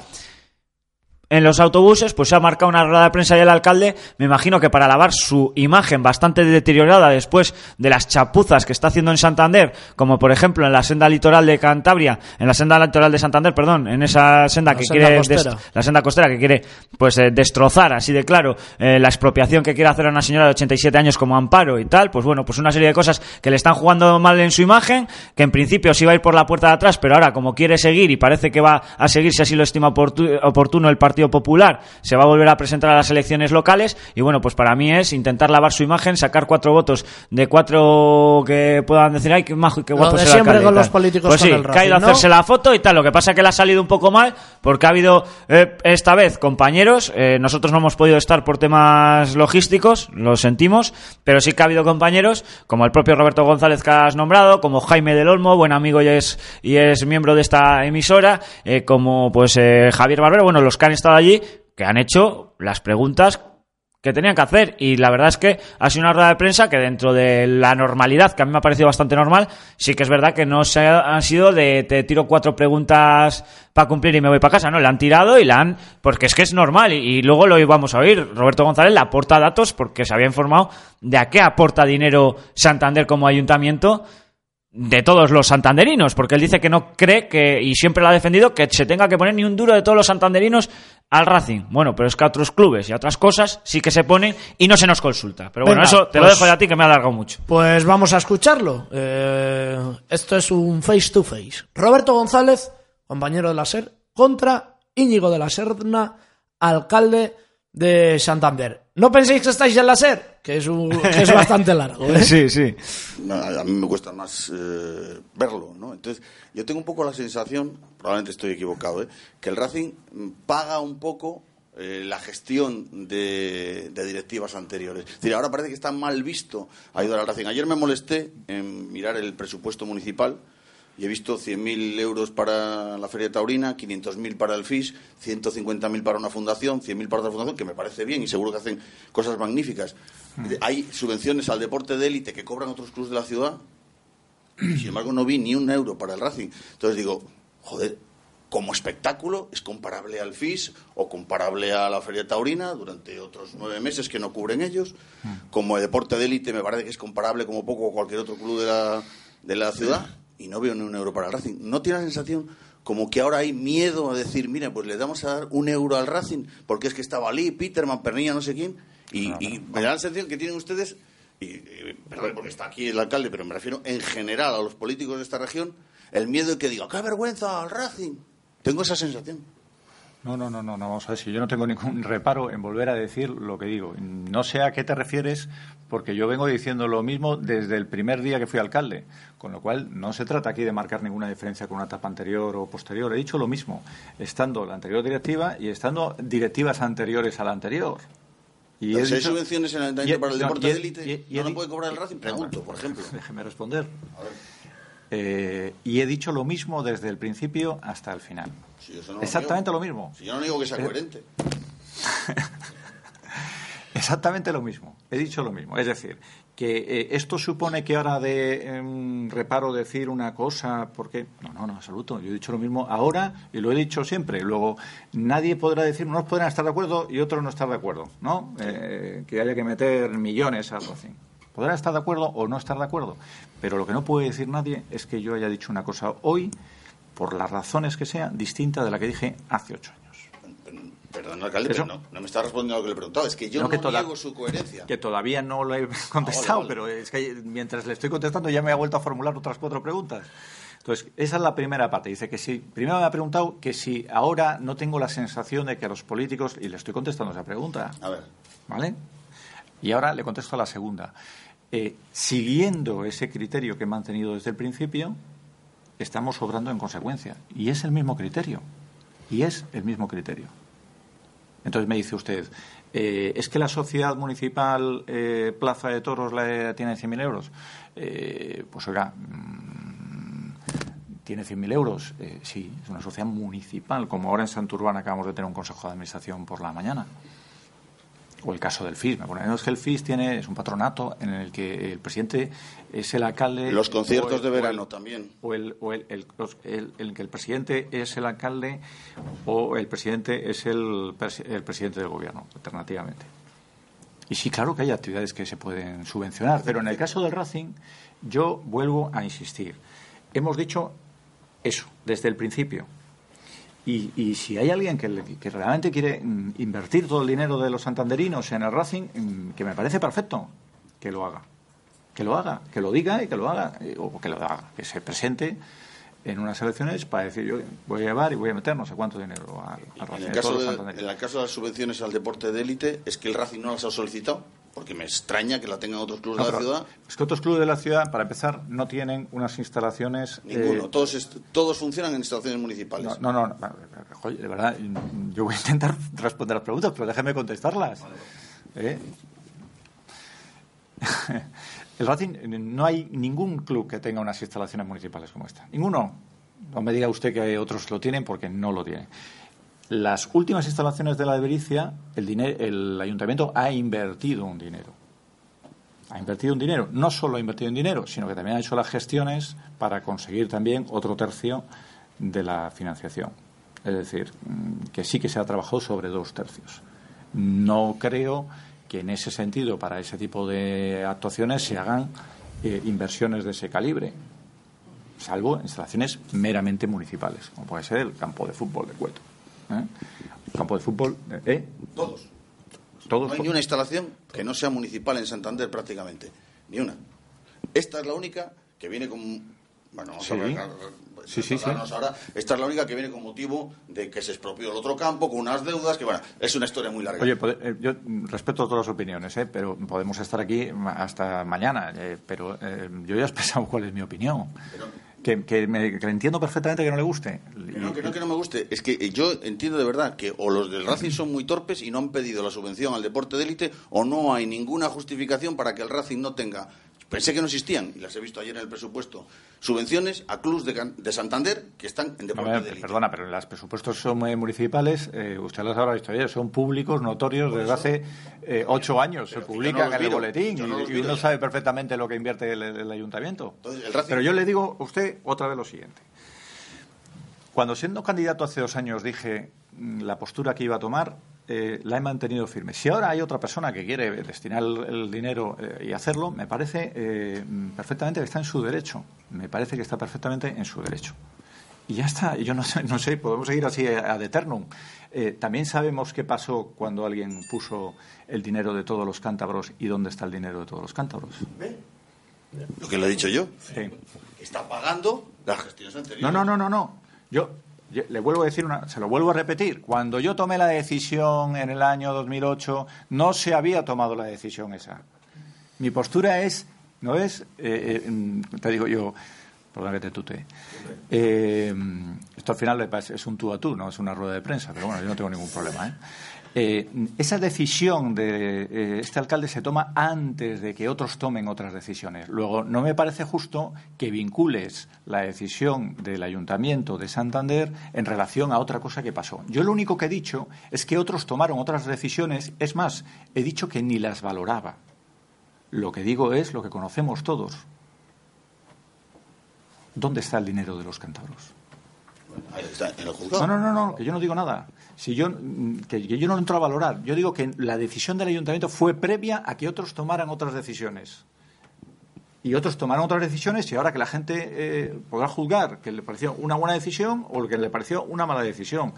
En los autobuses, pues se ha marcado una rueda de prensa y el alcalde, me imagino que para lavar su imagen bastante deteriorada después de las chapuzas que está haciendo en Santander, como por ejemplo en la senda litoral de Cantabria, en la senda litoral de Santander, perdón, en esa senda La que senda quiere costera. la senda costera que quiere pues eh, destrozar así de claro eh, la expropiación que quiere hacer a una señora de 87 años como Amparo y tal, pues bueno, pues una serie de cosas que le están jugando mal en su imagen, que en principio se iba a ir por la puerta de atrás, pero ahora como quiere seguir y parece que va a seguir si así lo estima oportu- oportuno el Partido Popular, se va a volver a presentar a las elecciones locales y bueno, pues para mí es intentar lavar su imagen, sacar cuatro votos de cuatro que puedan decir, ay, qué majo y qué Lo guapo de es el siempre alcalde", con los políticos Pues con sí, el que ha ido a hacerse la foto y tal. Lo que pasa es que le ha salido un poco mal porque ha habido eh, esta vez compañeros. eh, nosotros no hemos podido estar por temas logísticos, lo sentimos, pero sí que ha habido compañeros como el propio Roberto González que has nombrado, como Jaime del Olmo, buen amigo y es, y es miembro de esta emisora, eh, como pues Javier Barbero, bueno, los que han estado allí, que han hecho las preguntas que tenían que hacer. Y la verdad es que ha sido una rueda de prensa que dentro de la normalidad que a mí me ha parecido bastante normal sí que es verdad que no se ha- han sido de te tiro cuatro preguntas para cumplir y me voy para casa no la han tirado y la han porque es que es normal. Y, y luego lo íbamos a oír. Roberto González le aporta datos porque se había informado de a qué aporta dinero Santander como ayuntamiento de todos los santanderinos, porque él dice que no cree que, y siempre lo ha defendido, que se tenga que poner ni un duro de todos los santanderinos al Racing. Bueno, pero es que a otros clubes y a otras cosas sí que se ponen y no se nos consulta. Pero bueno, Venga, eso te lo pues- dejo ya a ti que me ha alargado mucho. Pues vamos a escucharlo. Eh, esto es un face to face. Roberto González, compañero de la SER, contra Íñigo de la Serna, alcalde de Santander. No penséis que estáis en la SER, que es, un- que es bastante largo. ¿eh? [laughs] Sí, sí. No, a mí me cuesta más eh, verlo, ¿no? Entonces, yo tengo un poco la sensación, probablemente estoy equivocado, ¿eh? que el Racing mm, paga un poco eh, la gestión de, de directivas anteriores. Es decir, ahora parece que está mal visto ayudar al Racing. Ayer me molesté en mirar el presupuesto municipal y he visto 100.000 euros para la Feria Taurina, 500.000 para el FIS, 150.000 para una fundación, 100.000 para otra fundación, que me parece bien y seguro que hacen cosas magníficas. Hay subvenciones al deporte de élite que cobran otros clubes de la ciudad y, [clears throat] sin embargo, no vi ni un euro para el Racing. Entonces digo, joder, como espectáculo es comparable al FIS o comparable a la Feria Taurina durante otros nueve meses que no cubren ellos. Como deporte de élite me parece que es comparable como poco a cualquier otro club de la, de la ciudad y no veo ni un euro para el Racing. ¿No tiene la sensación como que ahora hay miedo a decir, mira, pues le damos a dar un euro al Racing porque es que estaba Lee, Peterman, Pernilla, no sé quién? Y, y me da la sensación que tienen ustedes y, y, perdón, porque está aquí el alcalde, pero me refiero en general a los políticos de esta región, el miedo de que diga, qué vergüenza al Racing. Tengo esa sensación. No, no, no, no, no, vamos a ver si yo no tengo ningún reparo en volver a decir lo que digo. No sé a qué te refieres, porque yo vengo diciendo lo mismo desde el primer día que fui alcalde, con lo cual no se trata aquí de marcar ninguna diferencia con una etapa anterior o posterior. He dicho lo mismo, estando la anterior directiva y estando directivas anteriores a la anterior. Y Pero hay subvenciones en el para el no, deporte de élite, he ¿no di- puede cobrar el Racing? Pregunto, por ejemplo. Déjeme responder. Eh, y he dicho lo mismo desde el principio hasta el final. Si no Exactamente lo mismo. Si yo no digo que sea coherente. [laughs] Exactamente lo mismo. He dicho lo mismo. Es decir, que eh, esto supone que ahora de em, reparo decir una cosa, porque no, no, no, absoluto. Yo he dicho lo mismo ahora y lo he dicho siempre. Luego nadie podrá decir, unos podrán estar de acuerdo y otros no estar de acuerdo, ¿no? Eh, que haya que meter millones algo así. Podrán estar de acuerdo o no estar de acuerdo, pero lo que no puede decir nadie es que yo haya dicho una cosa hoy, por las razones que sea, distinta de la que dije hace ocho años. Perdón, alcalde, pero no, no me está respondiendo a lo que le he preguntado. Es que yo No, no, que niego su coherencia. Que todavía no lo he [laughs] contestado, vale. pero es que mientras le estoy contestando ya me ha vuelto a formular otras cuatro preguntas. Entonces, esa es la primera parte. Dice que si, primero me ha preguntado que si ahora no tengo la sensación de que a los políticos, y le estoy contestando esa pregunta, A ver. ¿vale? Y ahora le contesto a la segunda. Eh, siguiendo ese criterio que he mantenido desde el principio, estamos obrando en consecuencia. Y es el mismo criterio. Y es el mismo criterio. Entonces me dice usted, eh, ¿es que la sociedad municipal eh, Plaza de Toros la, tiene 100.000 euros? Eh, pues oiga, mm, ¿tiene 100.000 euros? Eh, sí, es una sociedad municipal, como ahora en Santurbán acabamos de tener un consejo de administración por la mañana. O el caso del FIS. Me ponen, no, es que el FIS tiene, es un patronato en el que el presidente es el alcalde. Los conciertos el- de o el- verano también. O el, o el, el- los- el- el que el presidente es el alcalde o el presidente es el, el presidente del gobierno, alternativamente. Y sí, claro que hay actividades que se pueden subvencionar, pero en el caso del Racing, yo vuelvo a insistir. Hemos dicho eso desde el principio. Y, y si hay alguien que, que realmente quiere mm, invertir todo el dinero de los santanderinos en el Racing, mm, que me parece perfecto, que lo haga. Que lo haga, que lo diga y que lo haga, eh, o que lo haga, que se presente en unas elecciones para decir yo voy a llevar y voy a meter no sé cuánto dinero al, al Racing. El, caso de, en el caso de las subvenciones al deporte de élite, es que el Racing no las ha solicitado, porque me extraña que la tengan otros clubes No, de la ciudad. Es que otros clubes de la ciudad, para empezar, no tienen unas instalaciones. Ninguno. eh, todos, todos funcionan en instalaciones municipales. no, no, no, de verdad, yo voy a intentar responder las preguntas, pero déjeme contestarlas. ¿Eh? [laughs] El Racing, no hay ningún club que tenga unas instalaciones municipales como esta. Ninguno. No me diga usted que otros lo tienen porque no lo tienen. Las últimas instalaciones de la Ibericia, el, el ayuntamiento ha invertido un dinero. Ha invertido un dinero. No solo ha invertido un dinero, sino que también ha hecho las gestiones para conseguir también otro tercio de la financiación. Es decir, mm, que sí que se ha trabajado sobre dos tercios. No creo que en ese sentido, para ese tipo de actuaciones, se hagan eh, inversiones de ese calibre, salvo instalaciones meramente municipales, como puede ser el campo de fútbol de Cueto. ¿Eh? Campo de fútbol, ¿eh? Todos. Todos. No hay ni una instalación que no sea municipal en Santander prácticamente. Ni una. Esta es la única que viene con... Bueno, vamos Sí. a ver, Sí, sí, ahora. Esta es la única que viene con motivo de que se expropió el otro campo con unas deudas que, bueno, es una historia muy larga. Oye, eh, yo respeto todas las opiniones, ¿eh? pero podemos estar aquí hasta mañana. eh, pero eh, yo ya he expresado cuál es mi opinión. Que, que me, que entiendo perfectamente que no le guste. No, que no, que no me guste. Es que eh, yo entiendo de verdad que o los del Racing son muy torpes y no han pedido la subvención al deporte de élite o no hay ninguna justificación para que el Racing no tenga. Pensé que no existían, y las he visto ayer en el presupuesto, subvenciones a clubes de, Santander que están en No, deporte me- de élite. perdona, pero los presupuestos son municipales, eh, usted las habrá visto ayer, son públicos, notorios, desde hace eh, ocho años. Se publican los en el boletín no y- uno sabe perfectamente lo que invierte el, el ayuntamiento. Entonces, el Racing- Pero yo le digo a usted otra vez lo siguiente. Cuando siendo candidato hace dos años dije mm, la postura que iba a tomar, eh, la he mantenido firme. Si ahora hay otra persona que quiere destinar el, el dinero eh, y hacerlo, me parece eh, perfectamente que está en su derecho. Me parece que está perfectamente en su derecho. Y ya está, yo no sé, no sé podemos seguir así ad eternum. También sabemos qué pasó cuando alguien puso el dinero de todos los cántabros y dónde está el dinero de todos los cántabros. Lo que le he dicho yo. Sí. Está pagando las gestiones anteriores. No, no, no, no, no. Yo le vuelvo a decir una, se lo vuelvo a repetir. Cuando yo tomé la decisión en el año 2008, no se había tomado la decisión esa. Mi postura es, ¿no es? Eh, eh, te digo yo, perdón que te tutee. Eh, esto al final es un tú a tú, no es una rueda de prensa, pero bueno, yo no tengo ningún problema. ¿Eh? Esa decisión de eh, este alcalde se toma antes de que otros tomen otras decisiones. Luego, no me parece justo que vincules la decisión del Ayuntamiento de Santander en relación a otra cosa que pasó. Yo lo único que he dicho es que otros tomaron otras decisiones. Es más, he dicho que ni las valoraba. Lo que digo es lo que conocemos todos. ¿Dónde está el dinero de los cántabros? Ahí está, en el juzgado. No, no, no, no, que yo no digo nada. Si yo, que, que yo no entro a valorar. Yo digo que la decisión del ayuntamiento fue previa a que otros tomaran otras decisiones. Y otros tomaron otras decisiones y ahora que la gente eh, podrá juzgar que le pareció una buena decisión o que le pareció una mala decisión.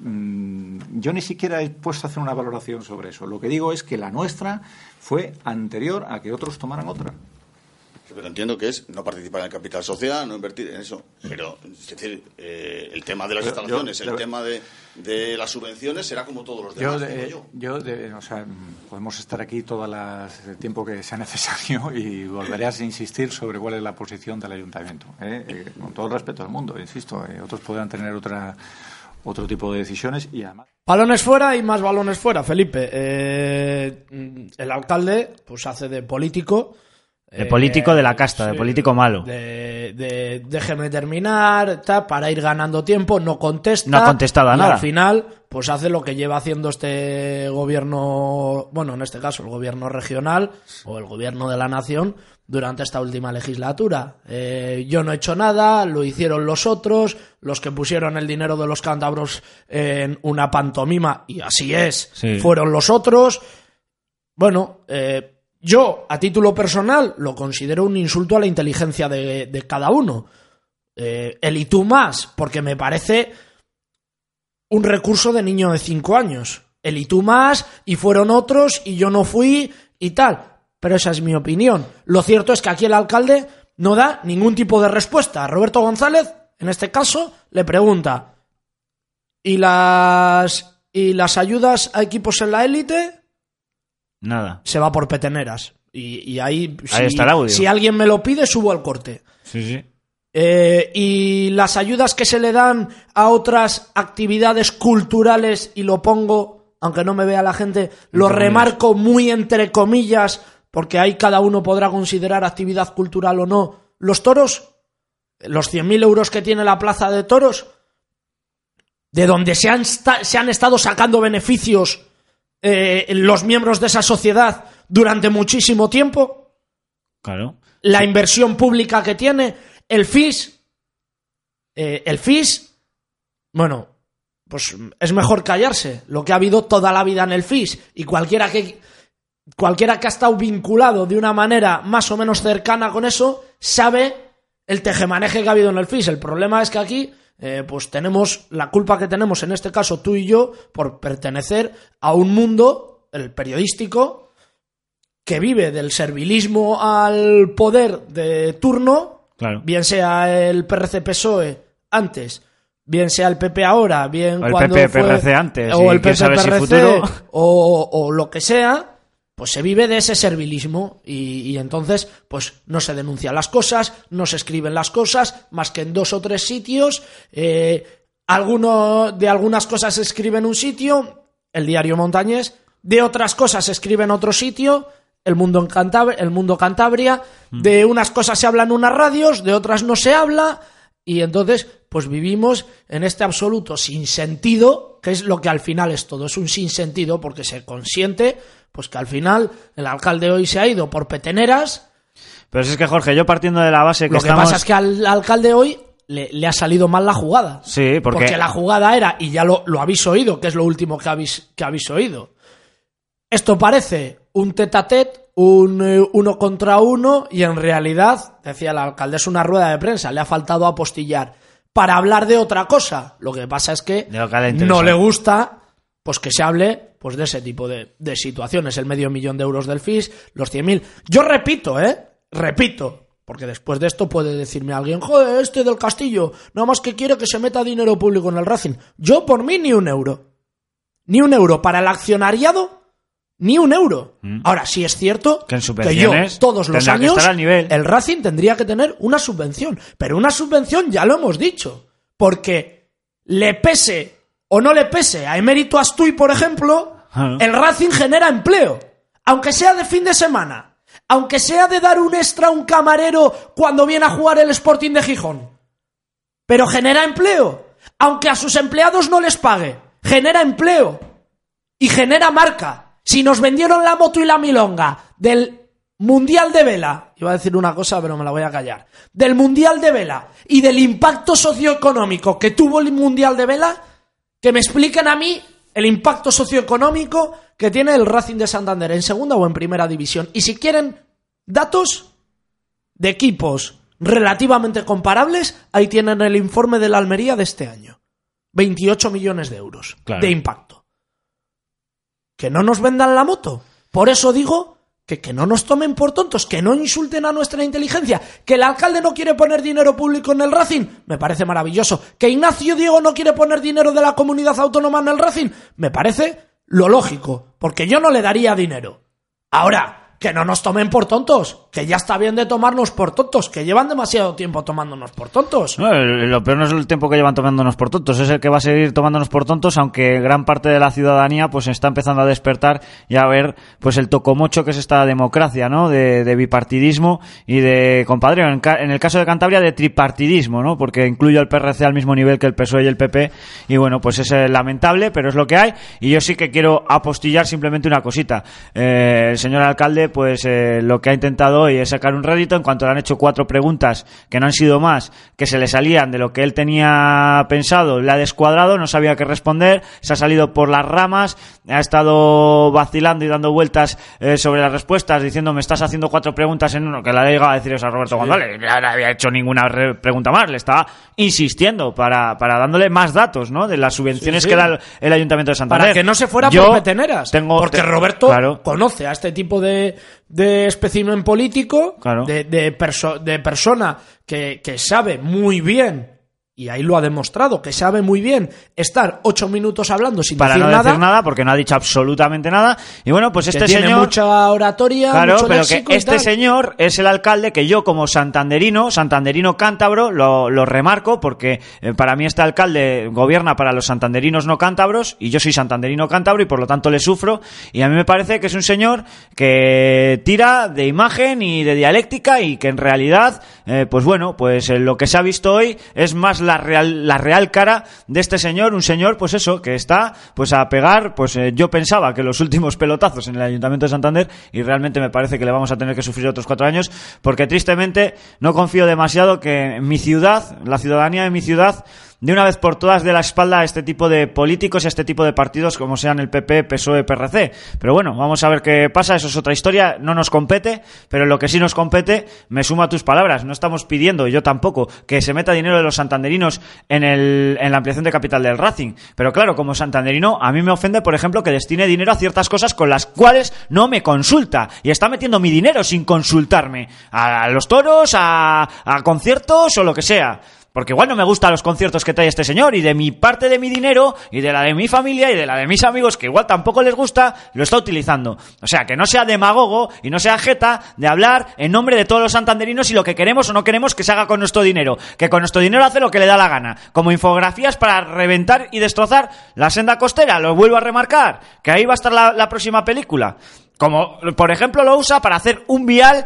Mm, yo ni siquiera he puesto a hacer una valoración sobre eso. Lo que digo es que la nuestra fue anterior a que otros tomaran otra. Pero entiendo que es no participar en el capital social, no invertir en eso. Pero, es decir, eh, el tema de las yo- instalaciones, el tema de, de las subvenciones será como todos los Yo, demás. de- digo yo yo. de- o sea, podemos estar aquí todo el tiempo que sea necesario [laughs] y volveré a insistir sobre cuál es la posición del ayuntamiento. ¿eh? Eh, con todo el respeto al mundo, insisto. eh, otros podrán tener otra otro tipo de decisiones y además. Balones fuera y más balones fuera, Felipe. Eh, el alcalde pues hace de político De político de la casta, de político malo. De, de- déjeme terminar, tal, para ir ganando tiempo, no contesta. No ha contestado a y nada. Al final, pues hace lo que lleva haciendo este gobierno, bueno, en este caso el gobierno regional o el gobierno de la nación durante esta última legislatura. Eh, yo no he hecho nada, lo hicieron los otros, los que pusieron el dinero de los cántabros en una pantomima, y así es, Sí. fueron los otros. Bueno, eh, yo, a título personal, lo considero un insulto a la inteligencia de, cada uno. Eh, el y más, porque me parece un recurso de niño de 5 años. El y más, y fueron otros, y yo no fui, y tal. Pero esa es mi opinión. Lo cierto es que aquí el alcalde no da ningún tipo de respuesta. Roberto González, en este caso, le pregunta: ¿y las, y las ayudas a equipos en la élite? Nada. se va por peteneras. Y, y ahí, si, está el audio. si alguien me lo pide, subo al corte. Sí, sí. Eh, y las ayudas que se le dan a otras actividades culturales, y lo pongo, aunque no me vea la gente, lo remarco muy entre comillas, porque ahí cada uno podrá considerar actividad cultural o no. Los toros, los 100.000 euros que tiene la plaza de toros, de donde se han, se han estado sacando beneficios eh, los miembros de esa sociedad durante muchísimo tiempo, Claro. la inversión pública que tiene, el FIS, eh, el FIS, bueno, pues es mejor callarse, lo que ha habido toda la vida en el FIS y cualquiera que cualquiera que ha estado vinculado de una manera más o menos cercana con eso sabe el tejemaneje que ha habido en el FIS. El problema es que aquí eh, pues tenemos la culpa que tenemos en este caso tú y yo por pertenecer a un mundo, el periodístico, que vive del servilismo al poder de turno, Claro. bien sea el PRC PSOE E antes, bien sea el PP ahora, bien O el cuando PP fue- PRC antes, o el PP si futuro. o, o lo que sea, pues se vive de ese servilismo y, y entonces pues no se denuncian las cosas, no se escriben las cosas, más que en dos o tres sitios. eh, alguno de algunas cosas se escribe en un sitio, el diario Montañés, de otras cosas se escribe en otro sitio, el mundo en Cantabria, el mundo Cantabria, de unas cosas se habla en unas radios, de otras no se habla, y entonces pues vivimos en este absoluto sinsentido, que es lo que al final es todo, es un sinsentido porque se consiente pues que al final el alcalde hoy se ha ido por peteneras, Pero si es que, Jorge, yo partiendo de la base que lo que estamos... pasa es que al alcalde hoy le, le ha salido mal la jugada. Sí, porque... Porque la jugada era, y ya lo, lo habéis oído, que es lo último que habéis, que habéis oído. Esto parece un tete a tete, un eh, uno contra uno, y en realidad, decía el alcalde, es una rueda de prensa, le ha faltado apostillar para hablar de otra cosa. Lo que pasa es que le no le gusta pues que se hable pues de ese tipo de, de situaciones, el medio millón de euros del FIS, los 100.000. Yo repito, ¿eh? Repito, porque después de esto puede decirme alguien, joder, este del Castillo, nada más que quiere que se meta dinero público en el Racing. Yo por mí ni un euro. Ni un euro. Para el accionariado, ni un euro. Ahora, sí es cierto Mm. Que yo todos los años nivel. el Racing tendría que tener una subvención. Pero una subvención ya lo hemos dicho. Porque le pese o no le pese a Emérito Astuy, por ejemplo, Ah. el Racing genera empleo. Aunque sea de fin de semana. Aunque sea de dar un extra a un camarero cuando viene a jugar el Sporting de Gijón. Pero genera empleo. Aunque a sus empleados no les pague. Genera empleo. Y genera marca. Si nos vendieron la moto y la milonga del Mundial de Vela, iba a decir una cosa pero me la voy a callar, del Mundial de Vela y del impacto socioeconómico que tuvo el Mundial de Vela, que me expliquen a mí el impacto socioeconómico que tiene el Racing de Santander en segunda o en primera división. Y si quieren datos de equipos relativamente comparables, ahí tienen el informe de la Almería de este año. 28 millones de euros Claro. de impacto. Que no nos vendan la moto. Por eso digo que, que no nos tomen por tontos, que no insulten a nuestra inteligencia, que el alcalde no quiere poner dinero público en el Racing, me parece maravilloso, que Ignacio Diego no quiere poner dinero de la comunidad autónoma en el Racing, me parece lo lógico, porque yo no le daría dinero. Ahora, que no nos tomen por tontos, que ya está bien de tomarnos por tontos, que llevan demasiado tiempo tomándonos por tontos. No, lo peor no es el tiempo que llevan tomándonos por tontos, es el que va a seguir tomándonos por tontos, aunque gran parte de la ciudadanía pues está empezando a despertar y a ver pues el tocomocho que es esta democracia, ¿no? De, bipartidismo y de, compadre, en, el caso de Cantabria, de tripartidismo, ¿no? Porque incluye al PRC al mismo nivel que el PSOE y el PP y bueno, pues es eh, lamentable, pero es lo que hay y yo sí que quiero apostillar simplemente una cosita. Eh, el señor alcalde pues eh, lo que ha intentado hoy es sacar un rédito en cuanto le han hecho cuatro preguntas que no han sido más, que se le salían de lo que él tenía pensado, le ha descuadrado, no sabía qué responder, se ha salido por las ramas, ha estado vacilando y dando vueltas eh, sobre las respuestas, diciendo me estás haciendo cuatro preguntas en uno, que le ha llegado a decir eso a Roberto González, no le había hecho ninguna re- pregunta más, le estaba insistiendo para, para dándole más datos, ¿no? De las subvenciones Sí, sí. que da el, el Ayuntamiento de Santander. Para que no se fuera Yo por peteneras. Tengo, porque te- Roberto Claro. conoce a este tipo de, de espécimen político, Claro. de, de, perso- de persona que, que sabe muy bien, y ahí lo ha demostrado, que sabe muy bien estar ocho minutos hablando sin para decir no nada, decir nada, porque no ha dicho absolutamente nada. Y bueno, pues que este tiene señor. mucha oratoria, Claro, mucho pero que este señor es el alcalde que yo como santanderino, santanderino cántabro, lo, lo remarco porque eh, para mí este alcalde gobierna para los santanderinos no cántabros y yo soy santanderino cántabro y por lo tanto le sufro y a mí me parece que es un señor que tira de imagen y de dialéctica y que en realidad, eh, pues bueno, pues eh, lo que se ha visto hoy es más la real, la real cara de este señor, un señor pues eso, que está pues a pegar, pues eh, yo pensaba que los últimos pelotazos en el Ayuntamiento de Santander y realmente me parece que le vamos a tener que sufrir otros cuatro años porque tristemente no confío demasiado que mi ciudad, la ciudadanía de mi ciudad, de una vez por todas de la espalda a este tipo de políticos y a este tipo de partidos como sean el PP, PSOE, PRC. Pero bueno, vamos a ver qué pasa, eso es otra historia, no nos compete, pero lo que sí nos compete, me sumo a tus palabras, no estamos pidiendo, yo tampoco, que se meta dinero de los santanderinos en, el, en la ampliación de capital del Racing. Pero claro, como santanderino, a mí me ofende, por ejemplo, que destine dinero a ciertas cosas con las cuales no me consulta y está metiendo mi dinero sin consultarme a los toros, a, a conciertos o lo que sea. Porque igual no me gustan los conciertos que trae este señor y de mi parte de mi dinero y de la de mi familia y de la de mis amigos que igual tampoco les gusta, lo está utilizando. O sea, que no sea demagogo y no sea jeta de hablar en nombre de todos los santanderinos y lo que queremos o no queremos que se haga con nuestro dinero. Que con nuestro dinero hace lo que le da la gana. Como infografías para reventar y destrozar la senda costera. Lo vuelvo a remarcar. Que ahí va a estar la, la próxima película. Como, por ejemplo, lo usa para hacer un vial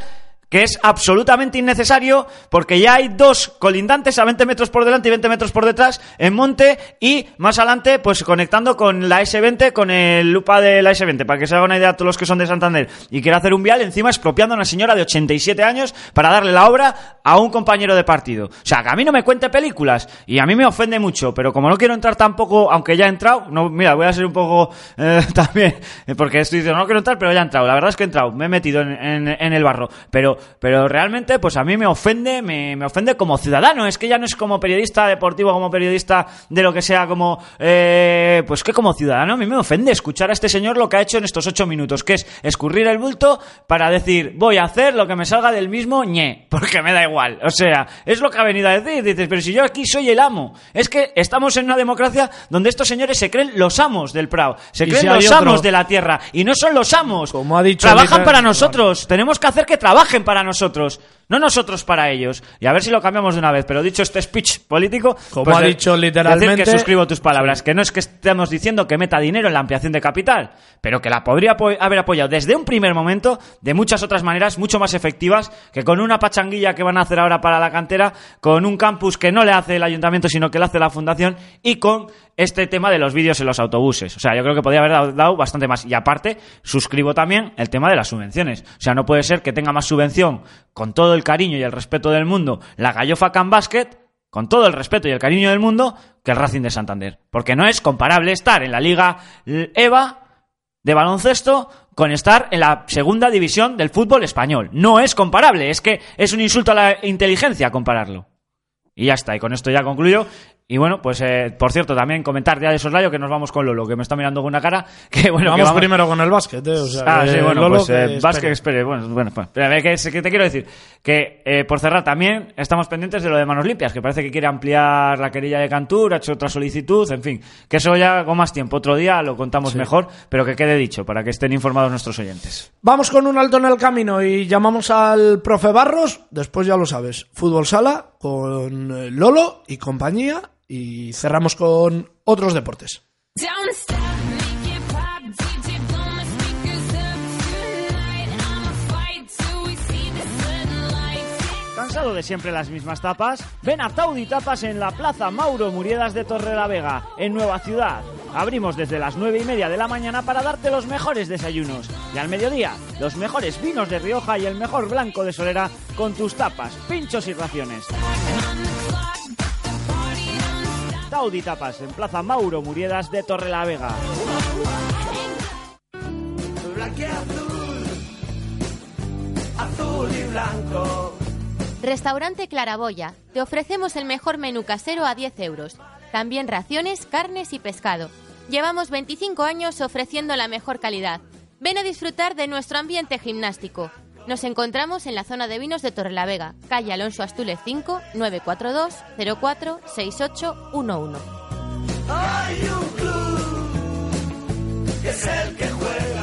que es absolutamente innecesario porque ya hay dos colindantes a 20 metros por delante y 20 metros por detrás en monte y más adelante pues conectando con la S20 con el lupa de la S20 para que se haga una idea a todos los que son de Santander y quiere hacer un vial encima expropiando a una señora de 87 años para darle la obra a un compañero de partido. O sea, que a mí no me cuente películas y a mí me ofende mucho, pero como no quiero entrar tampoco, aunque ya he entrado, no, mira, voy a ser un poco eh, [laughs] también, eh, porque estoy diciendo no quiero entrar, pero ya he entrado. La verdad es que he entrado, me he metido en, en- en el barro, pero, pero realmente pues a mí me ofende, me, me ofende como ciudadano, es que ya no es como periodista deportivo, como periodista de lo que sea, como, eh, pues que como ciudadano a mí me ofende escuchar a este señor lo que ha hecho en estos ocho minutos, que es escurrir el bulto para decir voy a hacer lo que me salga del mismo ñe, [laughs] porque me da igual. O sea, es lo que ha venido a decir. Dices, pero si yo aquí soy el amo. Es que estamos en una democracia donde estos señores se creen los amos del Prado, se creen si los amos de la tierra y no son los amos. Como ha dicho Trabajan para nosotros. Tenemos que hacer que trabajen para nosotros. No nosotros para ellos. Y a ver si lo cambiamos de una vez. Pero dicho este speech político, Como pues ha de- dicho decir literalmente- que suscribo tus palabras. Que no es que estemos diciendo que meta dinero en la ampliación de capital, pero que la podría haber apoyado desde un primer momento de muchas otras maneras mucho más efectivas que con una pachanguilla que van a hacer ahora para la cantera, con un campus que no le hace el ayuntamiento, sino que le hace la fundación y con este tema de los vídeos en los autobuses. O sea, yo creo que podría haber dado, dado bastante más. Y aparte, suscribo también el tema de las subvenciones. O sea, no puede ser que tenga más subvención, con todo el cariño y el respeto del mundo, la Gallofa Can Basket, con todo el respeto y el cariño del mundo, que el Racing de Santander. Porque no es comparable estar en la Liga EVA de baloncesto con estar en la segunda división del fútbol español. No es comparable, es que es un insulto a la inteligencia compararlo. Y ya está, y con esto ya concluyo. Y bueno, pues eh, por cierto, también comentar ya de soslayo que nos vamos con Lolo, que me está mirando con una cara [laughs] que bueno. vamos, que primero con el básquet, eh, o sea, Ah, sí, bueno, Lolo pues eh, básquet espere. Bueno, bueno, pues, pero, a ver, que, que te quiero decir que eh, por cerrar también estamos pendientes de lo de manos limpias, que parece que quiere ampliar la querella de Cantur, ha hecho otra solicitud, en fin, que eso ya con más tiempo, otro día lo contamos Sí. mejor, pero que quede dicho para que estén informados nuestros oyentes. Vamos con un alto en el camino y llamamos al profe Barros. Después ya lo sabes, fútbol sala con eh, Lolo y compañía. Y cerramos con otros deportes. ¿Cansado de siempre las mismas tapas? Ven a Taudi Tapas en la Plaza Mauro Muriedas de Torrelavega, en Nueva Ciudad. Abrimos desde las nueve y media de la mañana para darte los mejores desayunos. Y al mediodía, los mejores vinos de Rioja y el mejor blanco de Solera con tus tapas, pinchos y raciones. Taudi Tapas en Plaza Mauro Muriedas de Torrelavega. azul y blanco. Restaurante Claraboya. Te ofrecemos el mejor menú casero a 10 euros. También raciones, carnes y pescado. Llevamos 25 años ofreciendo la mejor calidad. Ven a disfrutar de nuestro ambiente gimnástico. Nos encontramos en la zona de vinos de Torrelavega, calle Alonso Astule 5, 942 04 6811. Hay un club que es el que juega,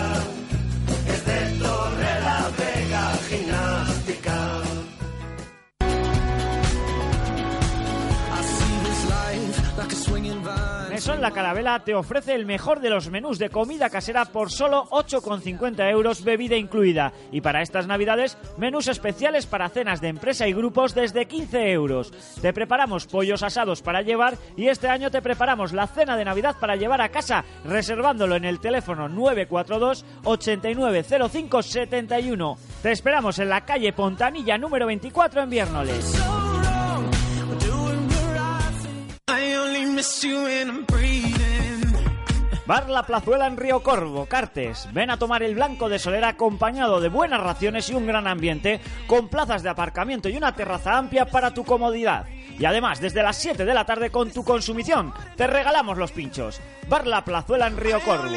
Mesón La Carabela te ofrece el mejor de los menús de comida casera por solo 8,50 euros, bebida incluida. Y para estas navidades, menús especiales para cenas de empresa y grupos desde 15 euros. Te preparamos pollos asados para llevar y este año te preparamos la cena de Navidad para llevar a casa, reservándolo en el teléfono 942 8905 71. Te esperamos en la calle Pontanilla número 24 en Viernoles. Bar La Plazuela en Río Corvo, Cartes. Ven a tomar el blanco de Solera acompañado de buenas raciones y un gran ambiente, con plazas de aparcamiento y una terraza amplia para tu comodidad. Y además, desde las 7 de la tarde con tu consumición, te regalamos los pinchos. Bar La Plazuela en Río Corvo.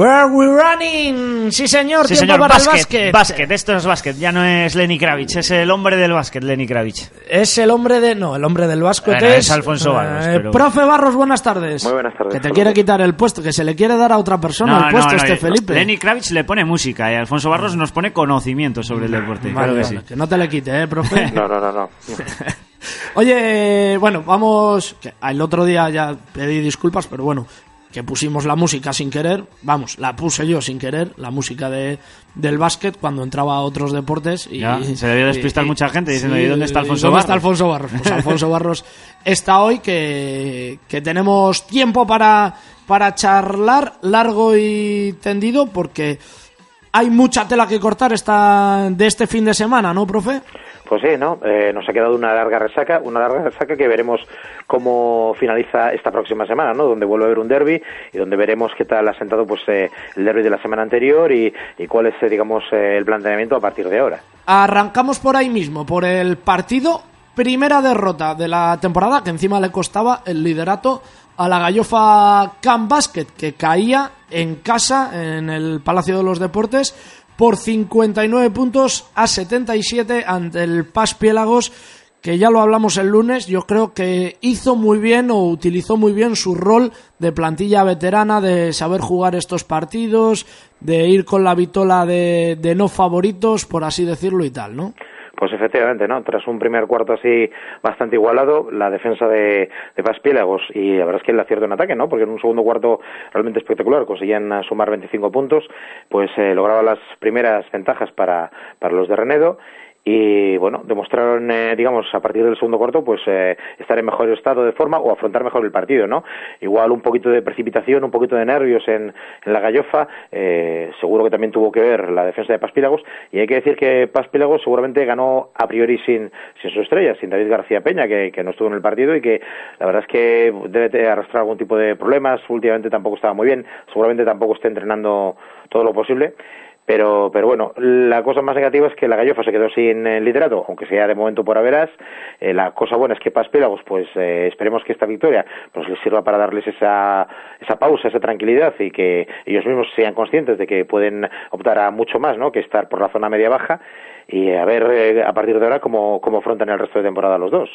Where are we running? Sí, señor, Sí, tiempo señor, para básquet, el básquet. básquet. Esto es básquet, ya no es Lenny Kravitz, es el hombre del básquet, Lenny Kravitz. Es el hombre de. No, el hombre del básquet Bueno, es. es Alfonso Barros, eh, pero- Profe Barros, buenas tardes. Muy buenas tardes. Que te quiere quitar el puesto, que se le quiere dar a otra persona el puesto, este eh, Felipe. Lenny Kravitz le pone música y Alfonso Barros nos pone conocimiento sobre el deporte. Vale, claro que vale, sí. que no te le quite, ¿eh, profe? [laughs] No, no, no, no. [laughs] Oye, bueno, vamos. que El otro día ya pedí disculpas, pero bueno, que pusimos la música sin querer. Vamos, la puse yo sin querer, la música de, del básquet cuando entraba a otros deportes. Y, Ya, se debió despistar mucha gente diciendo, ¿y dónde está Alfonso ¿dónde Barros? está Alfonso Barros? Pues Alfonso [laughs] Barros está hoy que, que tenemos tiempo para, para charlar largo y tendido porque hay mucha tela que cortar esta, de este fin de semana, ¿no, profe? Sí, ¿no? Eh, nos ha quedado una larga resaca, una larga resaca que veremos cómo finaliza esta próxima semana, ¿no? Donde vuelve a haber un derby y donde veremos qué tal ha sentado pues eh, el derby de la semana anterior y, y cuál es, eh, digamos, eh, el planteamiento a partir de ahora. Arrancamos por ahí mismo, por el partido. Primera derrota de la temporada, que encima le costaba el liderato a la gallofa Can Basket, que caía en casa, en el Palacio de los Deportes, por 59 puntos a 77 ante el Paz Piélagos, que ya lo hablamos el lunes, yo creo que hizo muy bien o utilizó muy bien su rol de plantilla veterana, de saber jugar estos partidos, de ir con la vitola de, de no favoritos, por así decirlo y tal, ¿no? Pues efectivamente, ¿no? Tras un primer cuarto así bastante igualado, la defensa de, de Paspiélagos y la verdad es que el acierto en ataque, ¿no? Porque en un segundo cuarto realmente espectacular, conseguían sumar 25 puntos, pues eh, lograba las primeras ventajas para, para los de Renedo y bueno demostraron eh, digamos a partir del segundo cuarto pues eh, estar en mejor estado de forma o afrontar mejor el partido no igual un poquito de precipitación un poquito de nervios en, en la gallofa eh, seguro que también tuvo que ver la defensa de Paspílagos y hay que decir que Paspílagos seguramente ganó a priori sin, sin su estrella sin David García Peña que, que no estuvo en el partido y que la verdad es que debe de arrastrar algún tipo de problemas últimamente tampoco estaba muy bien seguramente tampoco esté entrenando todo lo posible pero, pero bueno, la cosa más negativa es que la Gallofa se quedó sin el liderato, aunque sea de momento por averas. Eh, la cosa buena es que Paz Pélagos, pues eh, esperemos que esta victoria pues les sirva para darles esa, esa pausa, esa tranquilidad y que ellos mismos sean conscientes de que pueden optar a mucho más, ¿no? Que estar por la zona media-baja y a ver eh, a partir de ahora cómo, cómo afrontan el resto de temporada los dos.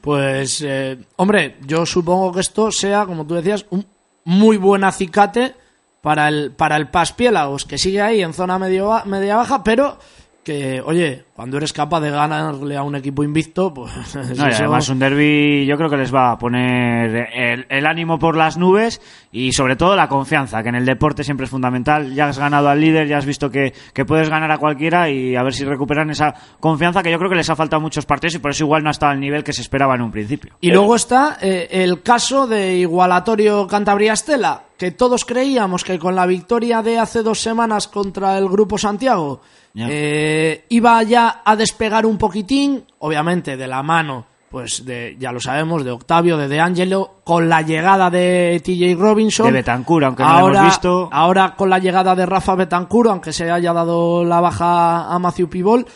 Pues, eh, hombre, yo supongo que esto sea, como tú decías, un muy buen acicate para el, para el Paspiélagos, que sigue ahí en zona medio, media baja, pero que, oye, cuando eres capaz de ganarle a un equipo invicto, pues... [laughs] No, eso- además un derby yo creo que les va a poner el, el ánimo por las nubes y sobre todo la confianza, que en el deporte siempre es fundamental. Ya has ganado al líder, ya has visto que, que puedes ganar a cualquiera y a ver si recuperan esa confianza que yo creo que les ha faltado muchos partidos y por eso igual no ha estado al nivel que se esperaba en un principio. Y luego está eh, el caso de Igualatorio Cantabria-Estela, que todos creíamos que con la victoria de hace dos semanas contra el Grupo Santiago Ya. eh, iba ya a despegar un poquitín, obviamente de la mano, pues de, ya lo sabemos, de Octavio, de De Angelo, con la llegada de TJ Robinson. De Betancur, aunque no lo hemos visto. Ahora con la llegada de Rafa Betancur, aunque se haya dado la baja a Matthew Pibol.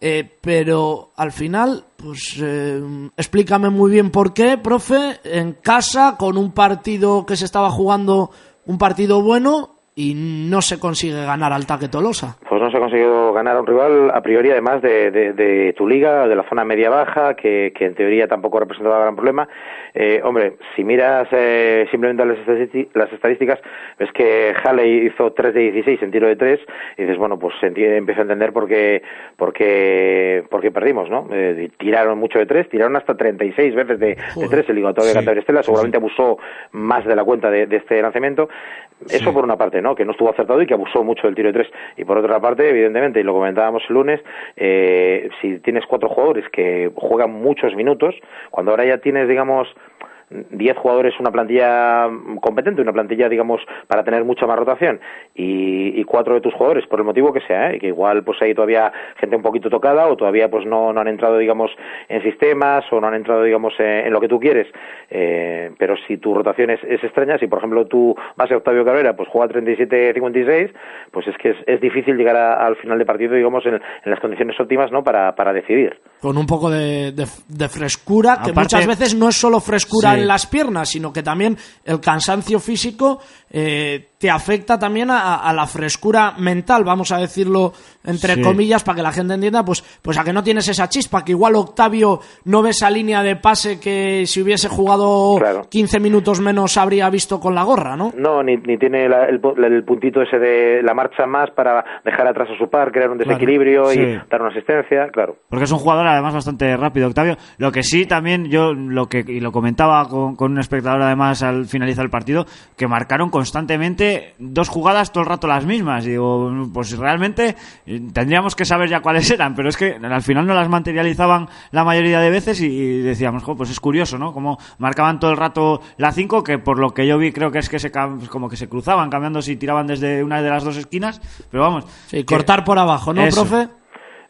Eh, pero al final, pues eh, explícame muy bien por qué, profe, en casa, con un partido que se estaba jugando, un partido bueno, y no se consigue ganar al Taque Tolosa. Pues no se ha conseguido ganar a un rival a priori, además de, de, de tu liga, de la zona media-baja, que, que en teoría tampoco representaba gran problema. Eh, hombre, si miras eh, simplemente las, estadísti- las estadísticas, ves que Halley hizo 3 de 16 en tiro de 3, y dices, bueno, pues empiezo a entender por qué, por qué, por qué perdimos, ¿no? Eh, tiraron mucho de 3, tiraron hasta 36 veces de, de Joder. 3 el ligatorio de. Cantabria Estela, seguramente abusó más de la cuenta de, de este lanzamiento. Eso por una parte, ¿no? Que no estuvo acertado y que abusó mucho del tiro de tres. Y por otra parte, evidentemente, y lo comentábamos el lunes, eh, si tienes cuatro jugadores que juegan muchos minutos, cuando ahora ya tienes, digamos, 10 jugadores, una plantilla competente, una plantilla, digamos, para tener mucha más rotación, y, y cuatro de tus jugadores, por el motivo que sea, ¿eh? y que igual pues hay todavía gente un poquito tocada, o todavía pues no, no han entrado, digamos, en sistemas, o no han entrado, digamos, en, en lo que tú quieres, eh, pero si tu rotación es, es extraña, si por ejemplo tu base Octavio Cabrera pues juega 37-56, pues es que es, es difícil llegar a- al final de partido, digamos, en, en las condiciones óptimas, ¿no?, para, para decidir. Con un poco de, de- de frescura, que muchas veces no es solo frescura Sí. En las piernas, sino que también el cansancio físico eh, te afecta también a, a la frescura mental, vamos a decirlo entre Sí. comillas, para que la gente entienda, pues, pues a que no tienes esa chispa, que igual Octavio no ve esa línea de pase que si hubiese jugado Claro. 15 minutos menos habría visto con la gorra, ¿no? No, ni, ni tiene la- el, pu- el puntito ese de la marcha más para dejar atrás a su par, crear un desequilibrio Claro. y dar una asistencia, claro. Porque es un jugador además bastante rápido, Octavio. Lo que sí también yo lo que y lo comentaba con, con un espectador además al finalizar el partido que marcaron constantemente dos jugadas todo el rato las mismas. Y digo, pues realmente eh, tendríamos que saber ya cuáles eran, pero es que al final no las materializaban la mayoría de veces y decíamos, "Jo, pues es curioso, ¿no? Como marcaban todo el rato la 5 que por lo que yo vi creo que es que se cam- como que se cruzaban cambiando si tiraban desde una de las dos esquinas, pero vamos, Sí, que- cortar por abajo, ¿no, Eso. profe?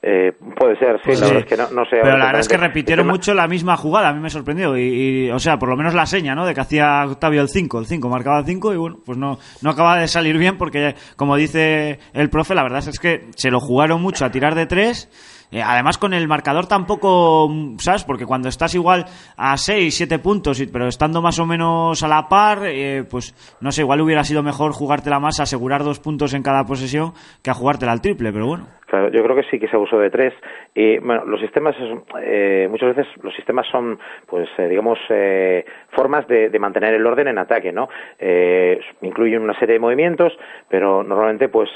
Eh, puede ser, sí, Sí. la verdad es que no, no sé. Pero la verdad es que repitieron mucho la misma jugada, a mí me sorprendió. Y, y, o sea, por lo menos la seña, ¿no? De que hacía Octavio el 5, el 5 marcaba el 5 y bueno, pues no, no acaba de salir bien porque, como dice el profe, la verdad es que se lo jugaron mucho a tirar de 3. Además con el marcador tampoco, mm, ¿sabes? Porque cuando estás igual a 6, 7 puntos, pero estando más o menos a la par, eh, pues no sé, igual hubiera sido mejor jugártela más, asegurar dos puntos en cada posesión, que a jugártela al triple, pero bueno. Claro, yo creo que sí que se abusó de tres. Y bueno, los sistemas, eh, muchas veces los sistemas son, pues, eh, digamos, eh, formas de, de mantener el orden en ataque, ¿no? Eh, incluyen una serie de movimientos, pero normalmente, pues,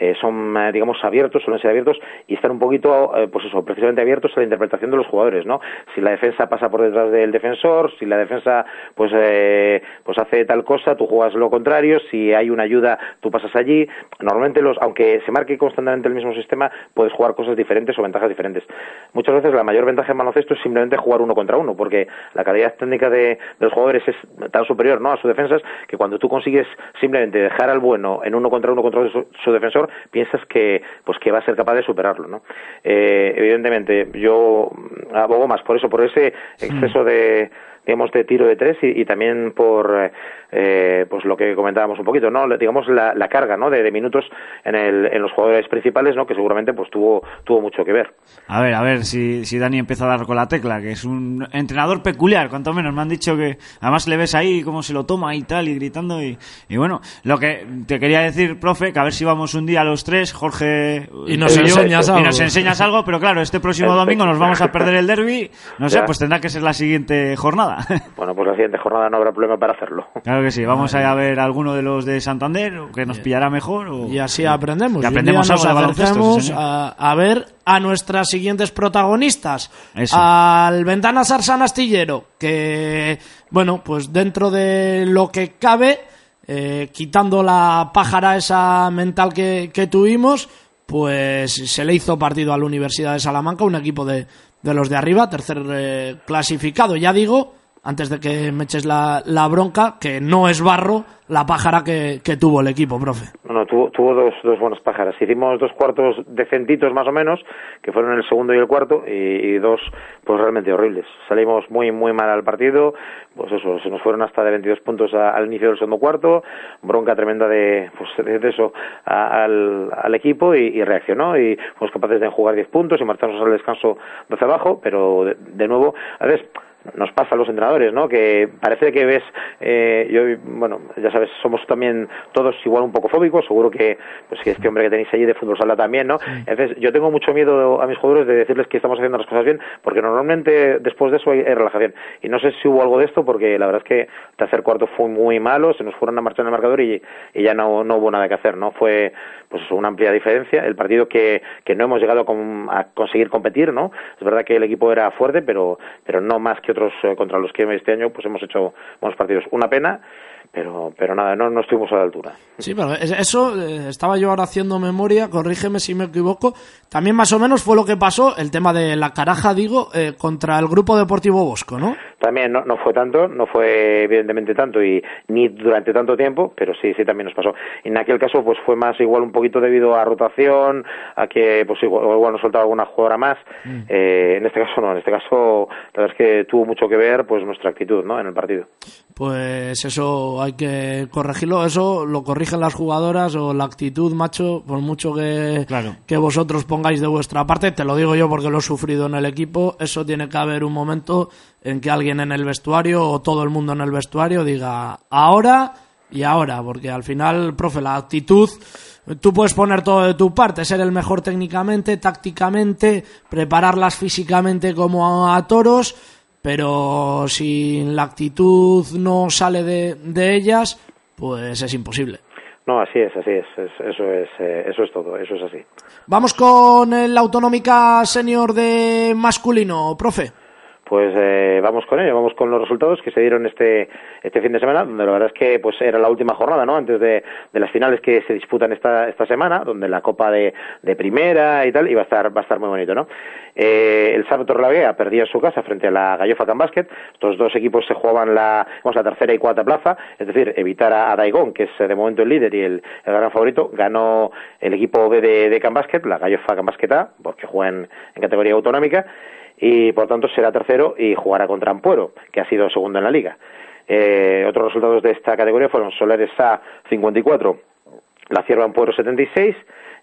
eh, son, eh, digamos, abiertos, suelen ser abiertos y están un poquito, eh, pues eso, precisamente abiertos a la interpretación de los jugadores, ¿no? Si la defensa pasa por detrás del defensor, si la defensa, pues, eh, pues hace tal cosa, tú juegas lo contrario, si hay una ayuda, tú pasas allí. Normalmente, los, aunque se marque constantemente el mismo sistema, puedes jugar cosas diferentes o ventajas diferentes. Muchas veces la mayor ventaja en baloncesto es simplemente jugar uno contra uno, porque la calidad técnica de, los jugadores es tan superior, ¿no? A sus defensas, que cuando tú consigues simplemente dejar al bueno en uno contra uno contra su defensor, piensas que pues que va a ser capaz de superarlo, ¿no? Eh, evidentemente, yo abogo más por eso, por ese exceso de digamos de tiro de tres y, y también por eh, pues lo que comentábamos un poquito no digamos la, la carga no de, de minutos en, el, en los jugadores principales no que seguramente pues tuvo tuvo mucho que ver A ver, a ver si, si Dani empieza a dar con la tecla, que es un entrenador peculiar, cuanto menos. Me han dicho que además le ves ahí cómo se lo toma y tal, y gritando. Y, y bueno, lo que te quería decir, profe, que a ver si vamos un día los tres, Jorge Y nos yo, enseñas y algo. nos enseñas algo, pero claro, este próximo domingo nos vamos a perder el derby. No sé, Ya. pues tendrá que ser la siguiente jornada. [laughs] bueno pues la siguiente jornada no habrá problema para hacerlo Claro que sí, vamos a ir a ver alguno de los de Santander, que nos pillará mejor. O... Y así aprendemos. Y aprendemos algo de baloncesto. sí, a, a ver a nuestras siguientes protagonistas. Eso. Al Ventana Sarsan Astillero, que, bueno, pues dentro de lo que cabe, eh, quitando la pájara esa mental que, que tuvimos, pues se le hizo partido a la Universidad de Salamanca, un equipo de, de los de arriba, tercer eh, clasificado. Ya digo, antes de que me eches la, bronca, que no es barro la pájara que, tuvo el equipo, profe. No, no, tuvo, tuvo dos, dos buenas pájaras. Hicimos dos cuartos decentitos más o menos, que fueron el segundo y el cuarto, y, dos pues realmente horribles. Salimos muy, muy mal al partido, pues eso, se nos fueron hasta de 22 puntos a- al inicio del segundo cuarto, bronca tremenda de, pues de, eso al, equipo y, reaccionó y fuimos capaces de jugar 10 puntos y marcharnos al descanso hacia abajo, pero de, de nuevo, a veces nos pasa a los entrenadores, ¿no? Que parece que ves, eh, yo, bueno, ya sabes, somos también todos igual un poco fóbicos, seguro que, pues que este hombre que tenéis allí de fútbol sala también, ¿no? Entonces, yo tengo mucho miedo a mis jugadores de decirles que estamos haciendo las cosas bien, porque normalmente después de eso hay, hay relajación. Y no sé si hubo algo de esto, porque la verdad es que el tercer cuarto fue muy malo, se nos fueron a marchar en el marcador y, y ya no, no hubo nada que hacer, ¿no? Fue, pues una amplia diferencia. El partido que, que no hemos llegado a, con- a conseguir competir, ¿no? Es verdad que el equipo era fuerte, pero, pero no más que eh, contra los que este año pues hemos hecho buenos partidos. Una pena, pero, pero nada, no, no estuvimos a la altura. Sí, pero es- eso eh, estaba yo ahora haciendo memoria, corrígeme si me equivoco. También más o menos fue lo que pasó, el tema de la caraja, digo, eh, contra el Grupo Deportivo Bosco, ¿no? También no, no fue tanto, no fue evidentemente tanto y ni durante tanto tiempo, pero sí, sí también nos pasó. En aquel caso pues fue más igual un poquito debido a rotación, a que pues igual, igual nos soltaba alguna jugadora más. Eh, en este caso no, en este caso la verdad es que tuvo mucho que ver pues nuestra actitud, ¿no? En el partido. Pues eso hay que corregirlo, eso lo corrigen las jugadoras o la actitud, macho, por mucho que, que vosotros pongáis de vuestra parte, te lo digo yo porque lo he sufrido en el equipo, eso tiene que haber un momento en que alguien en el vestuario o todo el mundo en el vestuario diga ahora y ahora, porque al final, profe, la actitud, tú puedes poner todo de tu parte, ser el mejor técnicamente, tácticamente, prepararlas físicamente como a, toros, pero si la actitud no sale de, de ellas, pues es imposible. No, así es, así es, es- eso es, eh, eso es todo, eso es así. Vamos con el Autonómica Senior de masculino, profe. Pues eh, vamos con ello, vamos con los resultados que se dieron este este fin de semana, donde la verdad es que pues era la última jornada, ¿no? Antes de, de las finales que se disputan esta esta semana, donde la Copa de, de Primera y tal, y va a estar va a estar muy bonito, ¿no? Eh, el sábado Torrelavega perdía su casa frente a la Gallofa Can Basket. Estos dos equipos se jugaban la, vamos, la tercera y cuarta plaza, es decir, evitar a, a Daigón, que es eh, de momento el líder y el, el gran favorito. Ganó el equipo B de, de Can Basket, la Gallofa Can Basket A, porque juega en categoría autonómica y por tanto será tercero y jugará contra Ampuero, que ha sido segundo en la liga. Eh, otros resultados de esta categoría fueron Solares A 54, La Cierva Ampuero 76,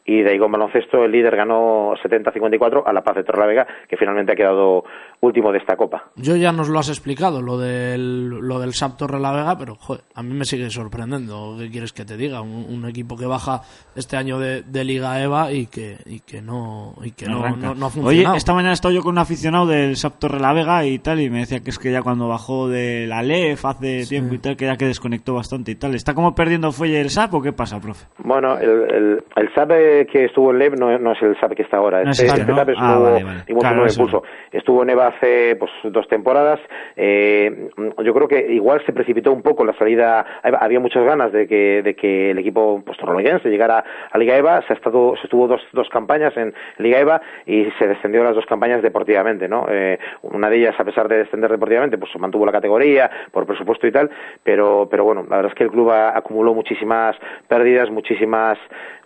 y de Igón Baloncesto el líder ganó 70-54 a La Paz de Torrelavega, que finalmente ha quedado último de esta copa. Yo ya nos lo has explicado, lo del, lo del SAP Torre la Vega, pero joder, a mí me sigue sorprendiendo. ¿Qué quieres que te diga? Un, un equipo que baja este año de, de Liga EVA y que, y que no y que no, no, no ha Oye, funcionado. esta mañana estaba yo con un aficionado del SAP Torre la Vega y tal, y me decía que es que ya cuando bajó de la LEF hace tiempo y tal, que ya que desconectó bastante y tal. ¿Está como perdiendo fuelle el SAP o qué pasa, profe? Bueno, el, el, el SAP que estuvo en LEV no, no es el SAP que está ahora. No es Este, este, este ¿no? SAP Ah, estuvo, vale, vale. digamos, Claro, impulso. Estuvo en EVA hace pues, dos temporadas. Eh, yo creo que igual se precipitó un poco la salida. Había muchas ganas de que, de que el equipo pues, torreloyense llegara a Liga EVA. Se, ha estado, se estuvo dos, dos campañas en Liga EVA y se descendió las dos campañas deportivamente. ¿no? Eh, una de ellas, a pesar de descender deportivamente, pues se mantuvo la categoría por presupuesto y tal. Pero, pero bueno, la verdad es que el club acumuló muchísimas pérdidas, muchísimas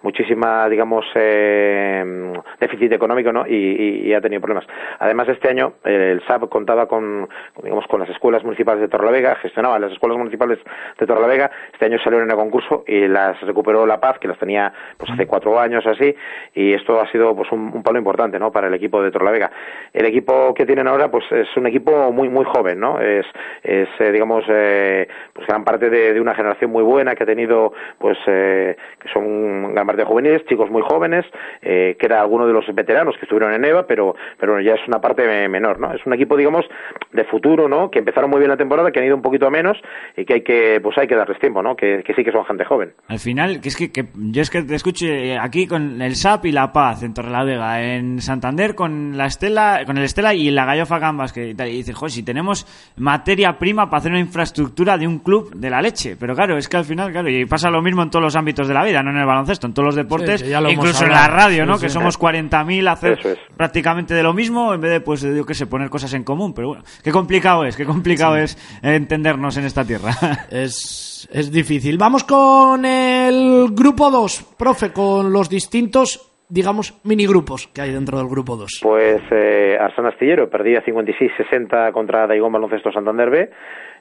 muchísima digamos eh, déficit económico ¿no? y, y- y ha tenido problemas además este año el SAP contaba con digamos con las escuelas municipales de Torrelavega gestionaba las escuelas municipales de Torrelavega este año salieron en el concurso y las recuperó La Paz que las tenía pues hace cuatro años así y esto ha sido pues un, un palo importante ¿no? para el equipo de Torrelavega el equipo que tienen ahora pues es un equipo muy muy joven ¿no? es, es eh, digamos eh, pues gran parte de, de una generación muy buena que ha tenido pues eh, que son gran parte de juveniles chicos muy jóvenes eh, que era alguno de los veteranos que estuvieron en EVA pero pero bueno, ya es una parte me- menor no es un equipo digamos de futuro no que empezaron muy bien la temporada que han ido un poquito a menos y que hay que pues hay que darles tiempo no que, que sí que son gente joven. Al final, que es que, que yo es que te escucho eh, aquí con el SAP y La Paz en Torrelavega, en Santander con la Estela, con el Estela y la Gallofa Gambas, que y tal, y dices, joder, si tenemos materia prima para hacer una infraestructura de un club de la leche. Pero claro, es que al final, claro, y pasa lo mismo en todos los ámbitos de la vida, no en el baloncesto, en todos los deportes, Sí, ya lo hemos incluso en la radio, ¿no? Sí, que somos 40.000 hacer es. prácticamente de lo mismo en vez de, pues, yo qué sé, poner cosas en común. Pero bueno, qué complicado es, qué complicado es entendernos en esta tierra. [laughs] Es, es difícil. Vamos con el grupo 2, profe, con los distintos, digamos, minigrupos que hay dentro del grupo 2. Pues eh, Arsán Astillero perdía 56-60 contra Daigón Baloncesto Santander B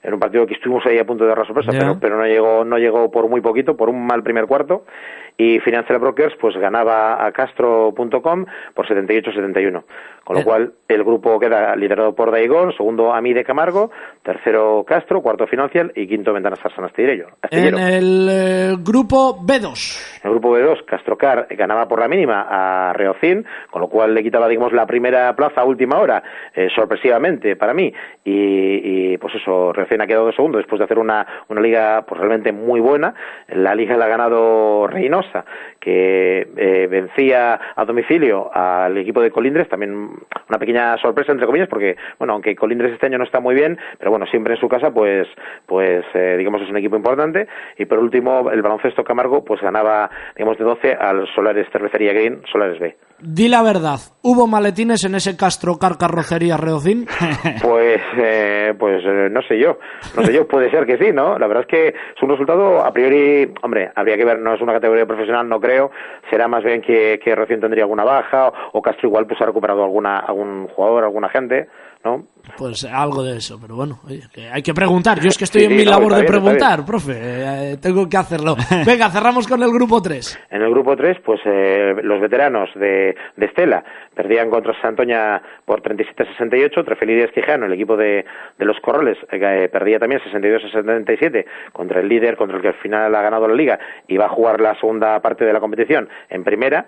en un partido que estuvimos ahí a punto de dar la sorpresa, pero, pero no llegó no llegó por muy poquito, por un mal primer cuarto. Y Financial Brokers pues ganaba a Castro.com por 78-71. Con lo Eh. cual el grupo queda liderado por Daigón, segundo Ami de Camargo, tercero Castro, cuarto Financial y quinto Ventanas Arsán Astillero. En Astillero. el eh, grupo B2. En el grupo B2, Castrocar ganaba por la mínima a Reocín, con lo cual le quitaba, digamos, la primera plaza a última hora, eh, sorpresivamente para mí. Y, y, pues eso, Reocín ha quedado segundo después de hacer una, una liga pues realmente muy buena. La liga la ha ganado Reynosa, que eh, vencía a domicilio al equipo de Colindres, también una pequeña sorpresa, entre comillas, porque, bueno, aunque Colindres este año no está muy bien, pero bueno, siempre en su casa, pues, pues eh, digamos, es un equipo importante. Y por último, el baloncesto Camargo, pues ganaba, digamos, de 12 al Solares Cervecería Green, Solares B. Di la verdad, ¿hubo maletines en ese Castro Car Carrocería Reocín? [laughs] Pues, eh, pues eh, no sé yo, no sé yo, puede ser que sí, ¿no? La verdad es que es un resultado a priori, hombre, habría que ver, no es una categoría profesional, no creo, será más bien que, que recién tendría alguna baja o, o Castro igual pues ha recuperado alguna algún jugador, alguna gente, ¿no? Pues algo de eso, pero bueno, oye, que hay que preguntar. Yo es que estoy Sí, en sí, mi no, labor de bien, preguntar, profe, eh, tengo que hacerlo. Venga, cerramos con el grupo 3. En el grupo 3, pues eh, los veteranos de, de Estela perdían contra Santoña por 37-68, Trefelides Quijano, el equipo de, de los Corrales, eh, perdía también 62-77 contra el líder, contra el que al final ha ganado la liga y va a jugar la segunda parte de la competición en primera.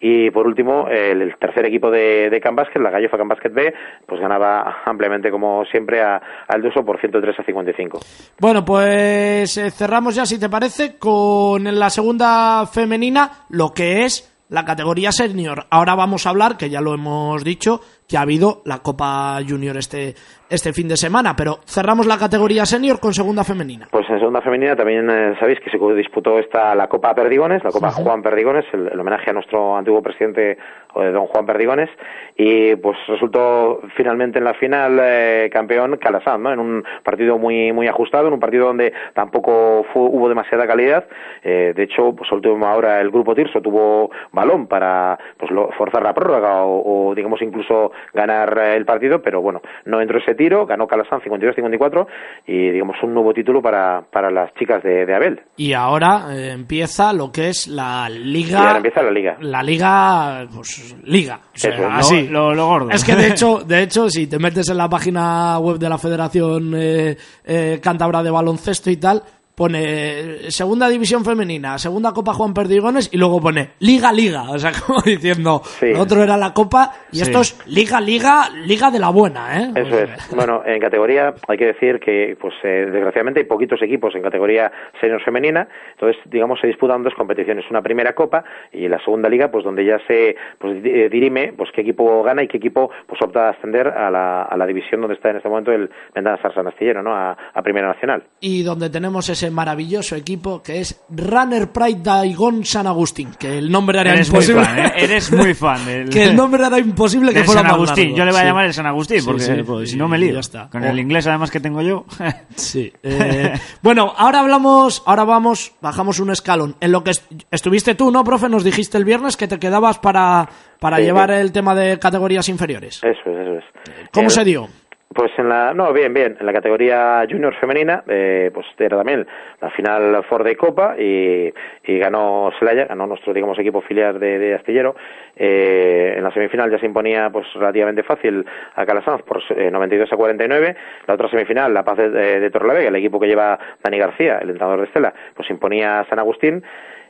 Y por último, el, tercer equipo de, de la Gallofa Can Basket B, pues ganaba ampliamente, como siempre, al Duso por 103 a 55. Bueno, pues eh, cerramos ya, si te parece, con la segunda femenina, lo que es la categoría senior. Ahora vamos a hablar, que ya lo hemos dicho, que ha habido la Copa Junior este, este fin de semana, pero cerramos la categoría senior con segunda femenina. Pues en segunda femenina también eh, sabéis que se disputó esta la Copa Perdigones, la Copa Juan Perdigones, el, el homenaje a nuestro antiguo presidente eh, don Juan Perdigones y pues resultó finalmente en la final eh, campeón Calasán, ¿no? En un partido muy muy ajustado, en un partido donde tampoco fu- hubo demasiada calidad. Eh, de hecho, pues última hora el grupo Tirso tuvo balón para pues lo- forzar la prórroga o, o, digamos incluso ganar eh, el partido, pero bueno, no entró ese tiro, ganó Calasan 52-54 y digamos un nuevo título para, para las chicas de, de Abel. Y ahora eh, empieza lo que es la Y liga. ahora empieza la liga. La liga, pues liga. O sea, Eso así. Lo, lo gordo. Es que de [laughs] hecho, de hecho, si te metes en la página web de la Federación eh, eh, Cántabra de Baloncesto y tal, pone segunda división femenina, segunda Copa Juan Perdigones y luego pone Liga Liga, o sea, [laughs] como diciendo, lo otro era la Copa y Sí. esto es Liga Liga, Liga de la buena, ¿eh? Eso es. Bueno, en categoría hay que decir que, pues, eh, desgraciadamente hay poquitos equipos en categoría senior femenina. Entonces, digamos, se disputan dos competiciones, una primera copa y la segunda liga, pues, donde ya se pues, eh, dirime, pues, qué equipo gana y qué equipo, pues, opta a ascender a la, a la división donde está en este momento el Ventana Sarsan Astillero, ¿no? A, a Primera Nacional. Y donde tenemos ese maravilloso equipo que es Runner Pride Daigón San Agustín, que el nombre era Eres muy imposible. fan, ¿eh? Eres muy fan del- [laughs] que el nombre era imposible que Del fuera San más Agustín. largo. Yo le voy a Sí. llamar el San Agustín, porque sí, pues, si no me lío. ya está. Con Oh. el inglés además que tengo yo. [laughs] Sí. Eh, bueno, ahora hablamos, ahora vamos, bajamos un escalón. En lo que est- estuviste tú, ¿no, profe? Nos dijiste el viernes que te quedabas para, para Sí, llevar sí. el tema de categorías inferiores. Eso es, eso es. ¿Cómo El- se dio? Pues en la, no, bien, bien, en la categoría junior femenina, eh, pues era también la final Ford de Copa y, y ganó Celaya, ganó nuestro, digamos, equipo filial de, de Astillero. Eh, en la semifinal ya se imponía, pues, relativamente fácil a Calasanz por eh, 92 a 49. La otra semifinal, La Paz de, de el equipo que lleva Dani García, el entrenador de Estela, pues imponía a San Agustín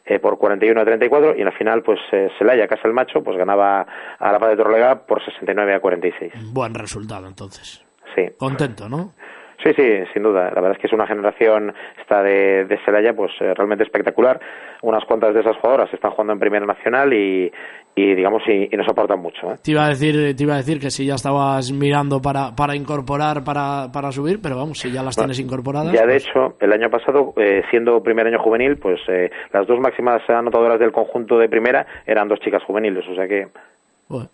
eh, por 41 a 34 y en la final pues eh, Celaya, Casa el Macho, pues ganaba a La Paz de Torrelavega por 69 a 46. Buen resultado, entonces. Sí. Contento, ¿no? Sí, sí, sin duda. La verdad es que es una generación esta de, de Celaya pues eh, realmente espectacular. Unas cuantas de esas jugadoras están jugando en Primera Nacional y, y digamos, y, y nos aportan mucho. ¿eh? Te iba a decir, te iba a decir que si ya estabas mirando para, para incorporar, para, para subir, pero vamos, si ya las tienes incorporadas. Ya de pues- hecho, el año pasado, eh, siendo primer año juvenil, pues eh, las dos máximas anotadoras del conjunto de primera eran dos chicas juveniles, o sea que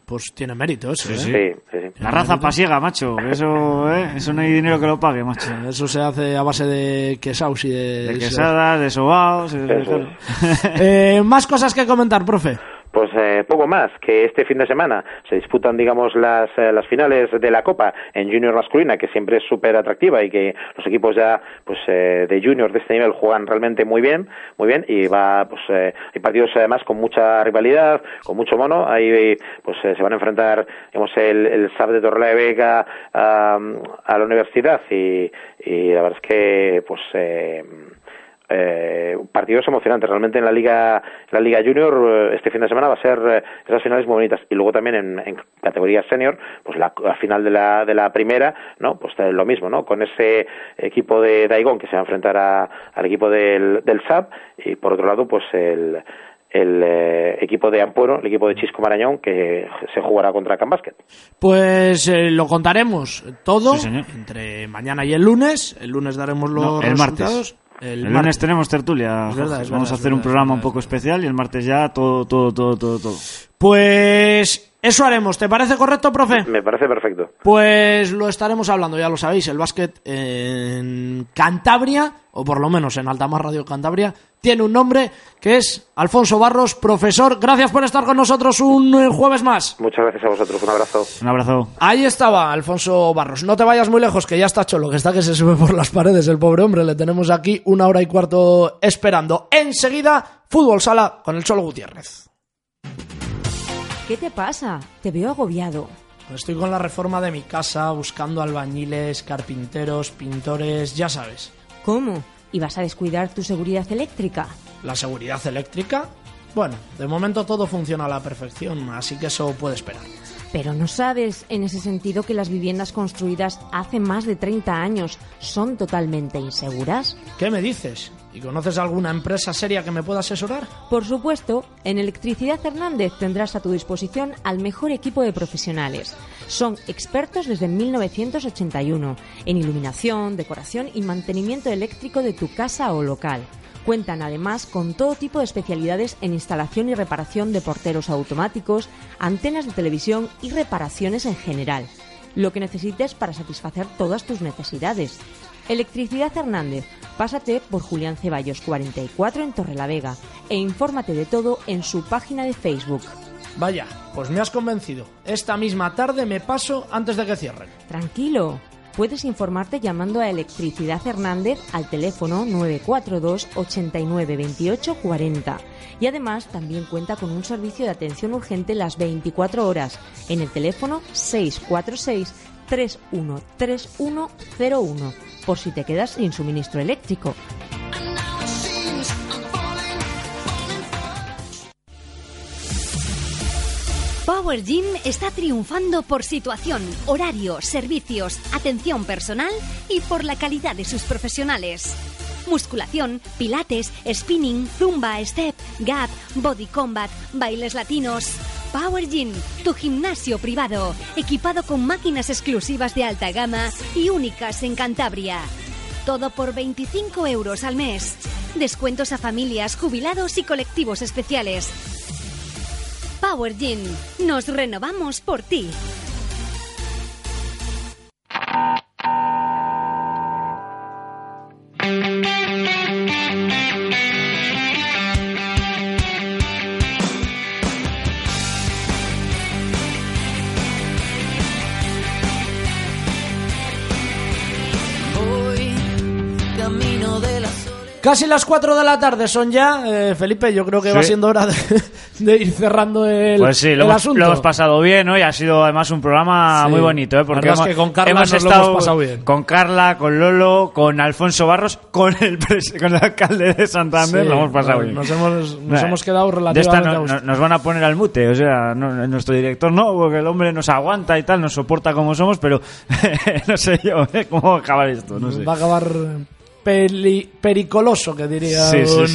pues tiene mérito eso, ¿eh? sí, sí, sí. La raza pasiega, macho. Eso, ¿eh? Eso no hay dinero que lo pague, macho. [laughs] Eso se hace a base de quesaus y de... De quesadas, de sobaos... de- [laughs] Eh, más cosas que comentar, profe. Pues eh, poco más, que este fin de semana. Se disputan, digamos, las, eh, las finales de la Copa en Junior masculina, que siempre es súper atractiva y que los equipos ya, pues, eh, de Junior de este nivel juegan realmente muy bien, muy bien, y va, pues, eh, hay partidos además con mucha rivalidad, con mucho mono, ahí, pues, eh, se van a enfrentar, digamos, el, el SAP de Torrelavega a, a la universidad y, y la verdad es que, pues, eh, partidos emocionantes realmente en la liga la liga junior eh, este fin de semana va a ser eh, esas finales muy bonitas. Y luego también en, en categoría senior pues la, la final de la de la primera no pues eh, lo mismo no con ese equipo de Daigón que se va a enfrentar a- al equipo del del SAP y por otro lado pues el el eh, equipo de Ampuero, el equipo de Chisco Marañón, que se jugará contra Can Basket. Pues eh, lo contaremos todo Sí, entre mañana y el lunes. El lunes daremos los No, el resultados. martes. El, lunes tenemos tertulia. Es verdad, es Vamos verdad, a hacer un verdad, programa un poco especial y el martes ya todo, todo, todo, todo, todo. Pues eso haremos. ¿Te parece correcto, profe? Me parece perfecto. Pues lo estaremos hablando, ya lo sabéis, el básquet en Cantabria, o por lo menos en Altamar Radio Cantabria, tiene un nombre que es Alfonso Barros, profesor. Gracias por estar con nosotros un eh, jueves más. Muchas gracias a vosotros. Un abrazo. Un abrazo. Ahí estaba Alfonso Barros. No te vayas muy lejos, que ya está cholo, que está que se sube por las paredes el pobre hombre. Le tenemos aquí una hora y cuarto esperando. Enseguida, fútbol sala con el Cholo Gutiérrez. ¿Qué te pasa? Te veo agobiado. Estoy con la reforma de mi casa, buscando albañiles, carpinteros, pintores, ya sabes. ¿Cómo? ¿Y vas a descuidar tu seguridad eléctrica? ¿La seguridad eléctrica? Bueno, de momento todo funciona a la perfección, así que eso puede esperar. Pero no sabes, en ese sentido, que las viviendas construidas hace más de 30 años son totalmente inseguras. ¿Qué me dices? ¿Y conoces alguna empresa seria que me pueda asesorar? Por supuesto, en Electricidad Hernández tendrás a tu disposición al mejor equipo de profesionales. Son expertos desde 1981 en iluminación, decoración y mantenimiento eléctrico de tu casa o local. Cuentan además con todo tipo de especialidades en instalación y reparación de porteros automáticos, antenas de televisión y reparaciones en general. Lo que necesites para satisfacer todas tus necesidades. Electricidad Hernández. Pásate por Julián Ceballos 44 en Torrelavega e infórmate de todo en su página de Facebook. Vaya, pues me has convencido. Esta misma tarde me paso antes de que cierren. Tranquilo. Puedes informarte llamando a Electricidad Hernández al teléfono 942 89 28 40. Y además también cuenta con un servicio de atención urgente las 24 horas en el teléfono 646 313101 por si te quedas sin suministro eléctrico. Power Gym está triunfando por situación, horario, servicios, atención personal y por la calidad de sus profesionales. Musculación, pilates, spinning, zumba, step, gap, body combat, bailes latinos. Power Gym, tu gimnasio privado, equipado con máquinas exclusivas de alta gama y únicas en Cantabria. Todo por 25 euros al mes. Descuentos a familias, jubilados y colectivos especiales. Power Gym. Nos renovamos por ti. Casi las 4 de la tarde son ya. Eh, Felipe, yo creo que Sí. va siendo hora de, [laughs] de ir cerrando el, Pues sí, el lo hemos, asunto. lo hemos pasado bien hoy. Ha sido además un programa Sí. muy bonito, ¿eh? Porque verdad es hemos, que con Carla hemos nos lo estado hemos pasado bien. con Carla, con Lolo, con Alfonso Barros, con el, con el alcalde de Santander. Lo hemos pasado nos- bien. nos hemos- nos hemos quedado de esta relativamente no- a no- nos van a poner al mute. O sea, no- nuestro director no, porque el hombre nos aguanta y tal, nos soporta como somos, pero [laughs] no sé yo ¿eh? cómo acabar esto. No sé. Va a acabar peli- pericoloso, que diría Sí, sí, un sí.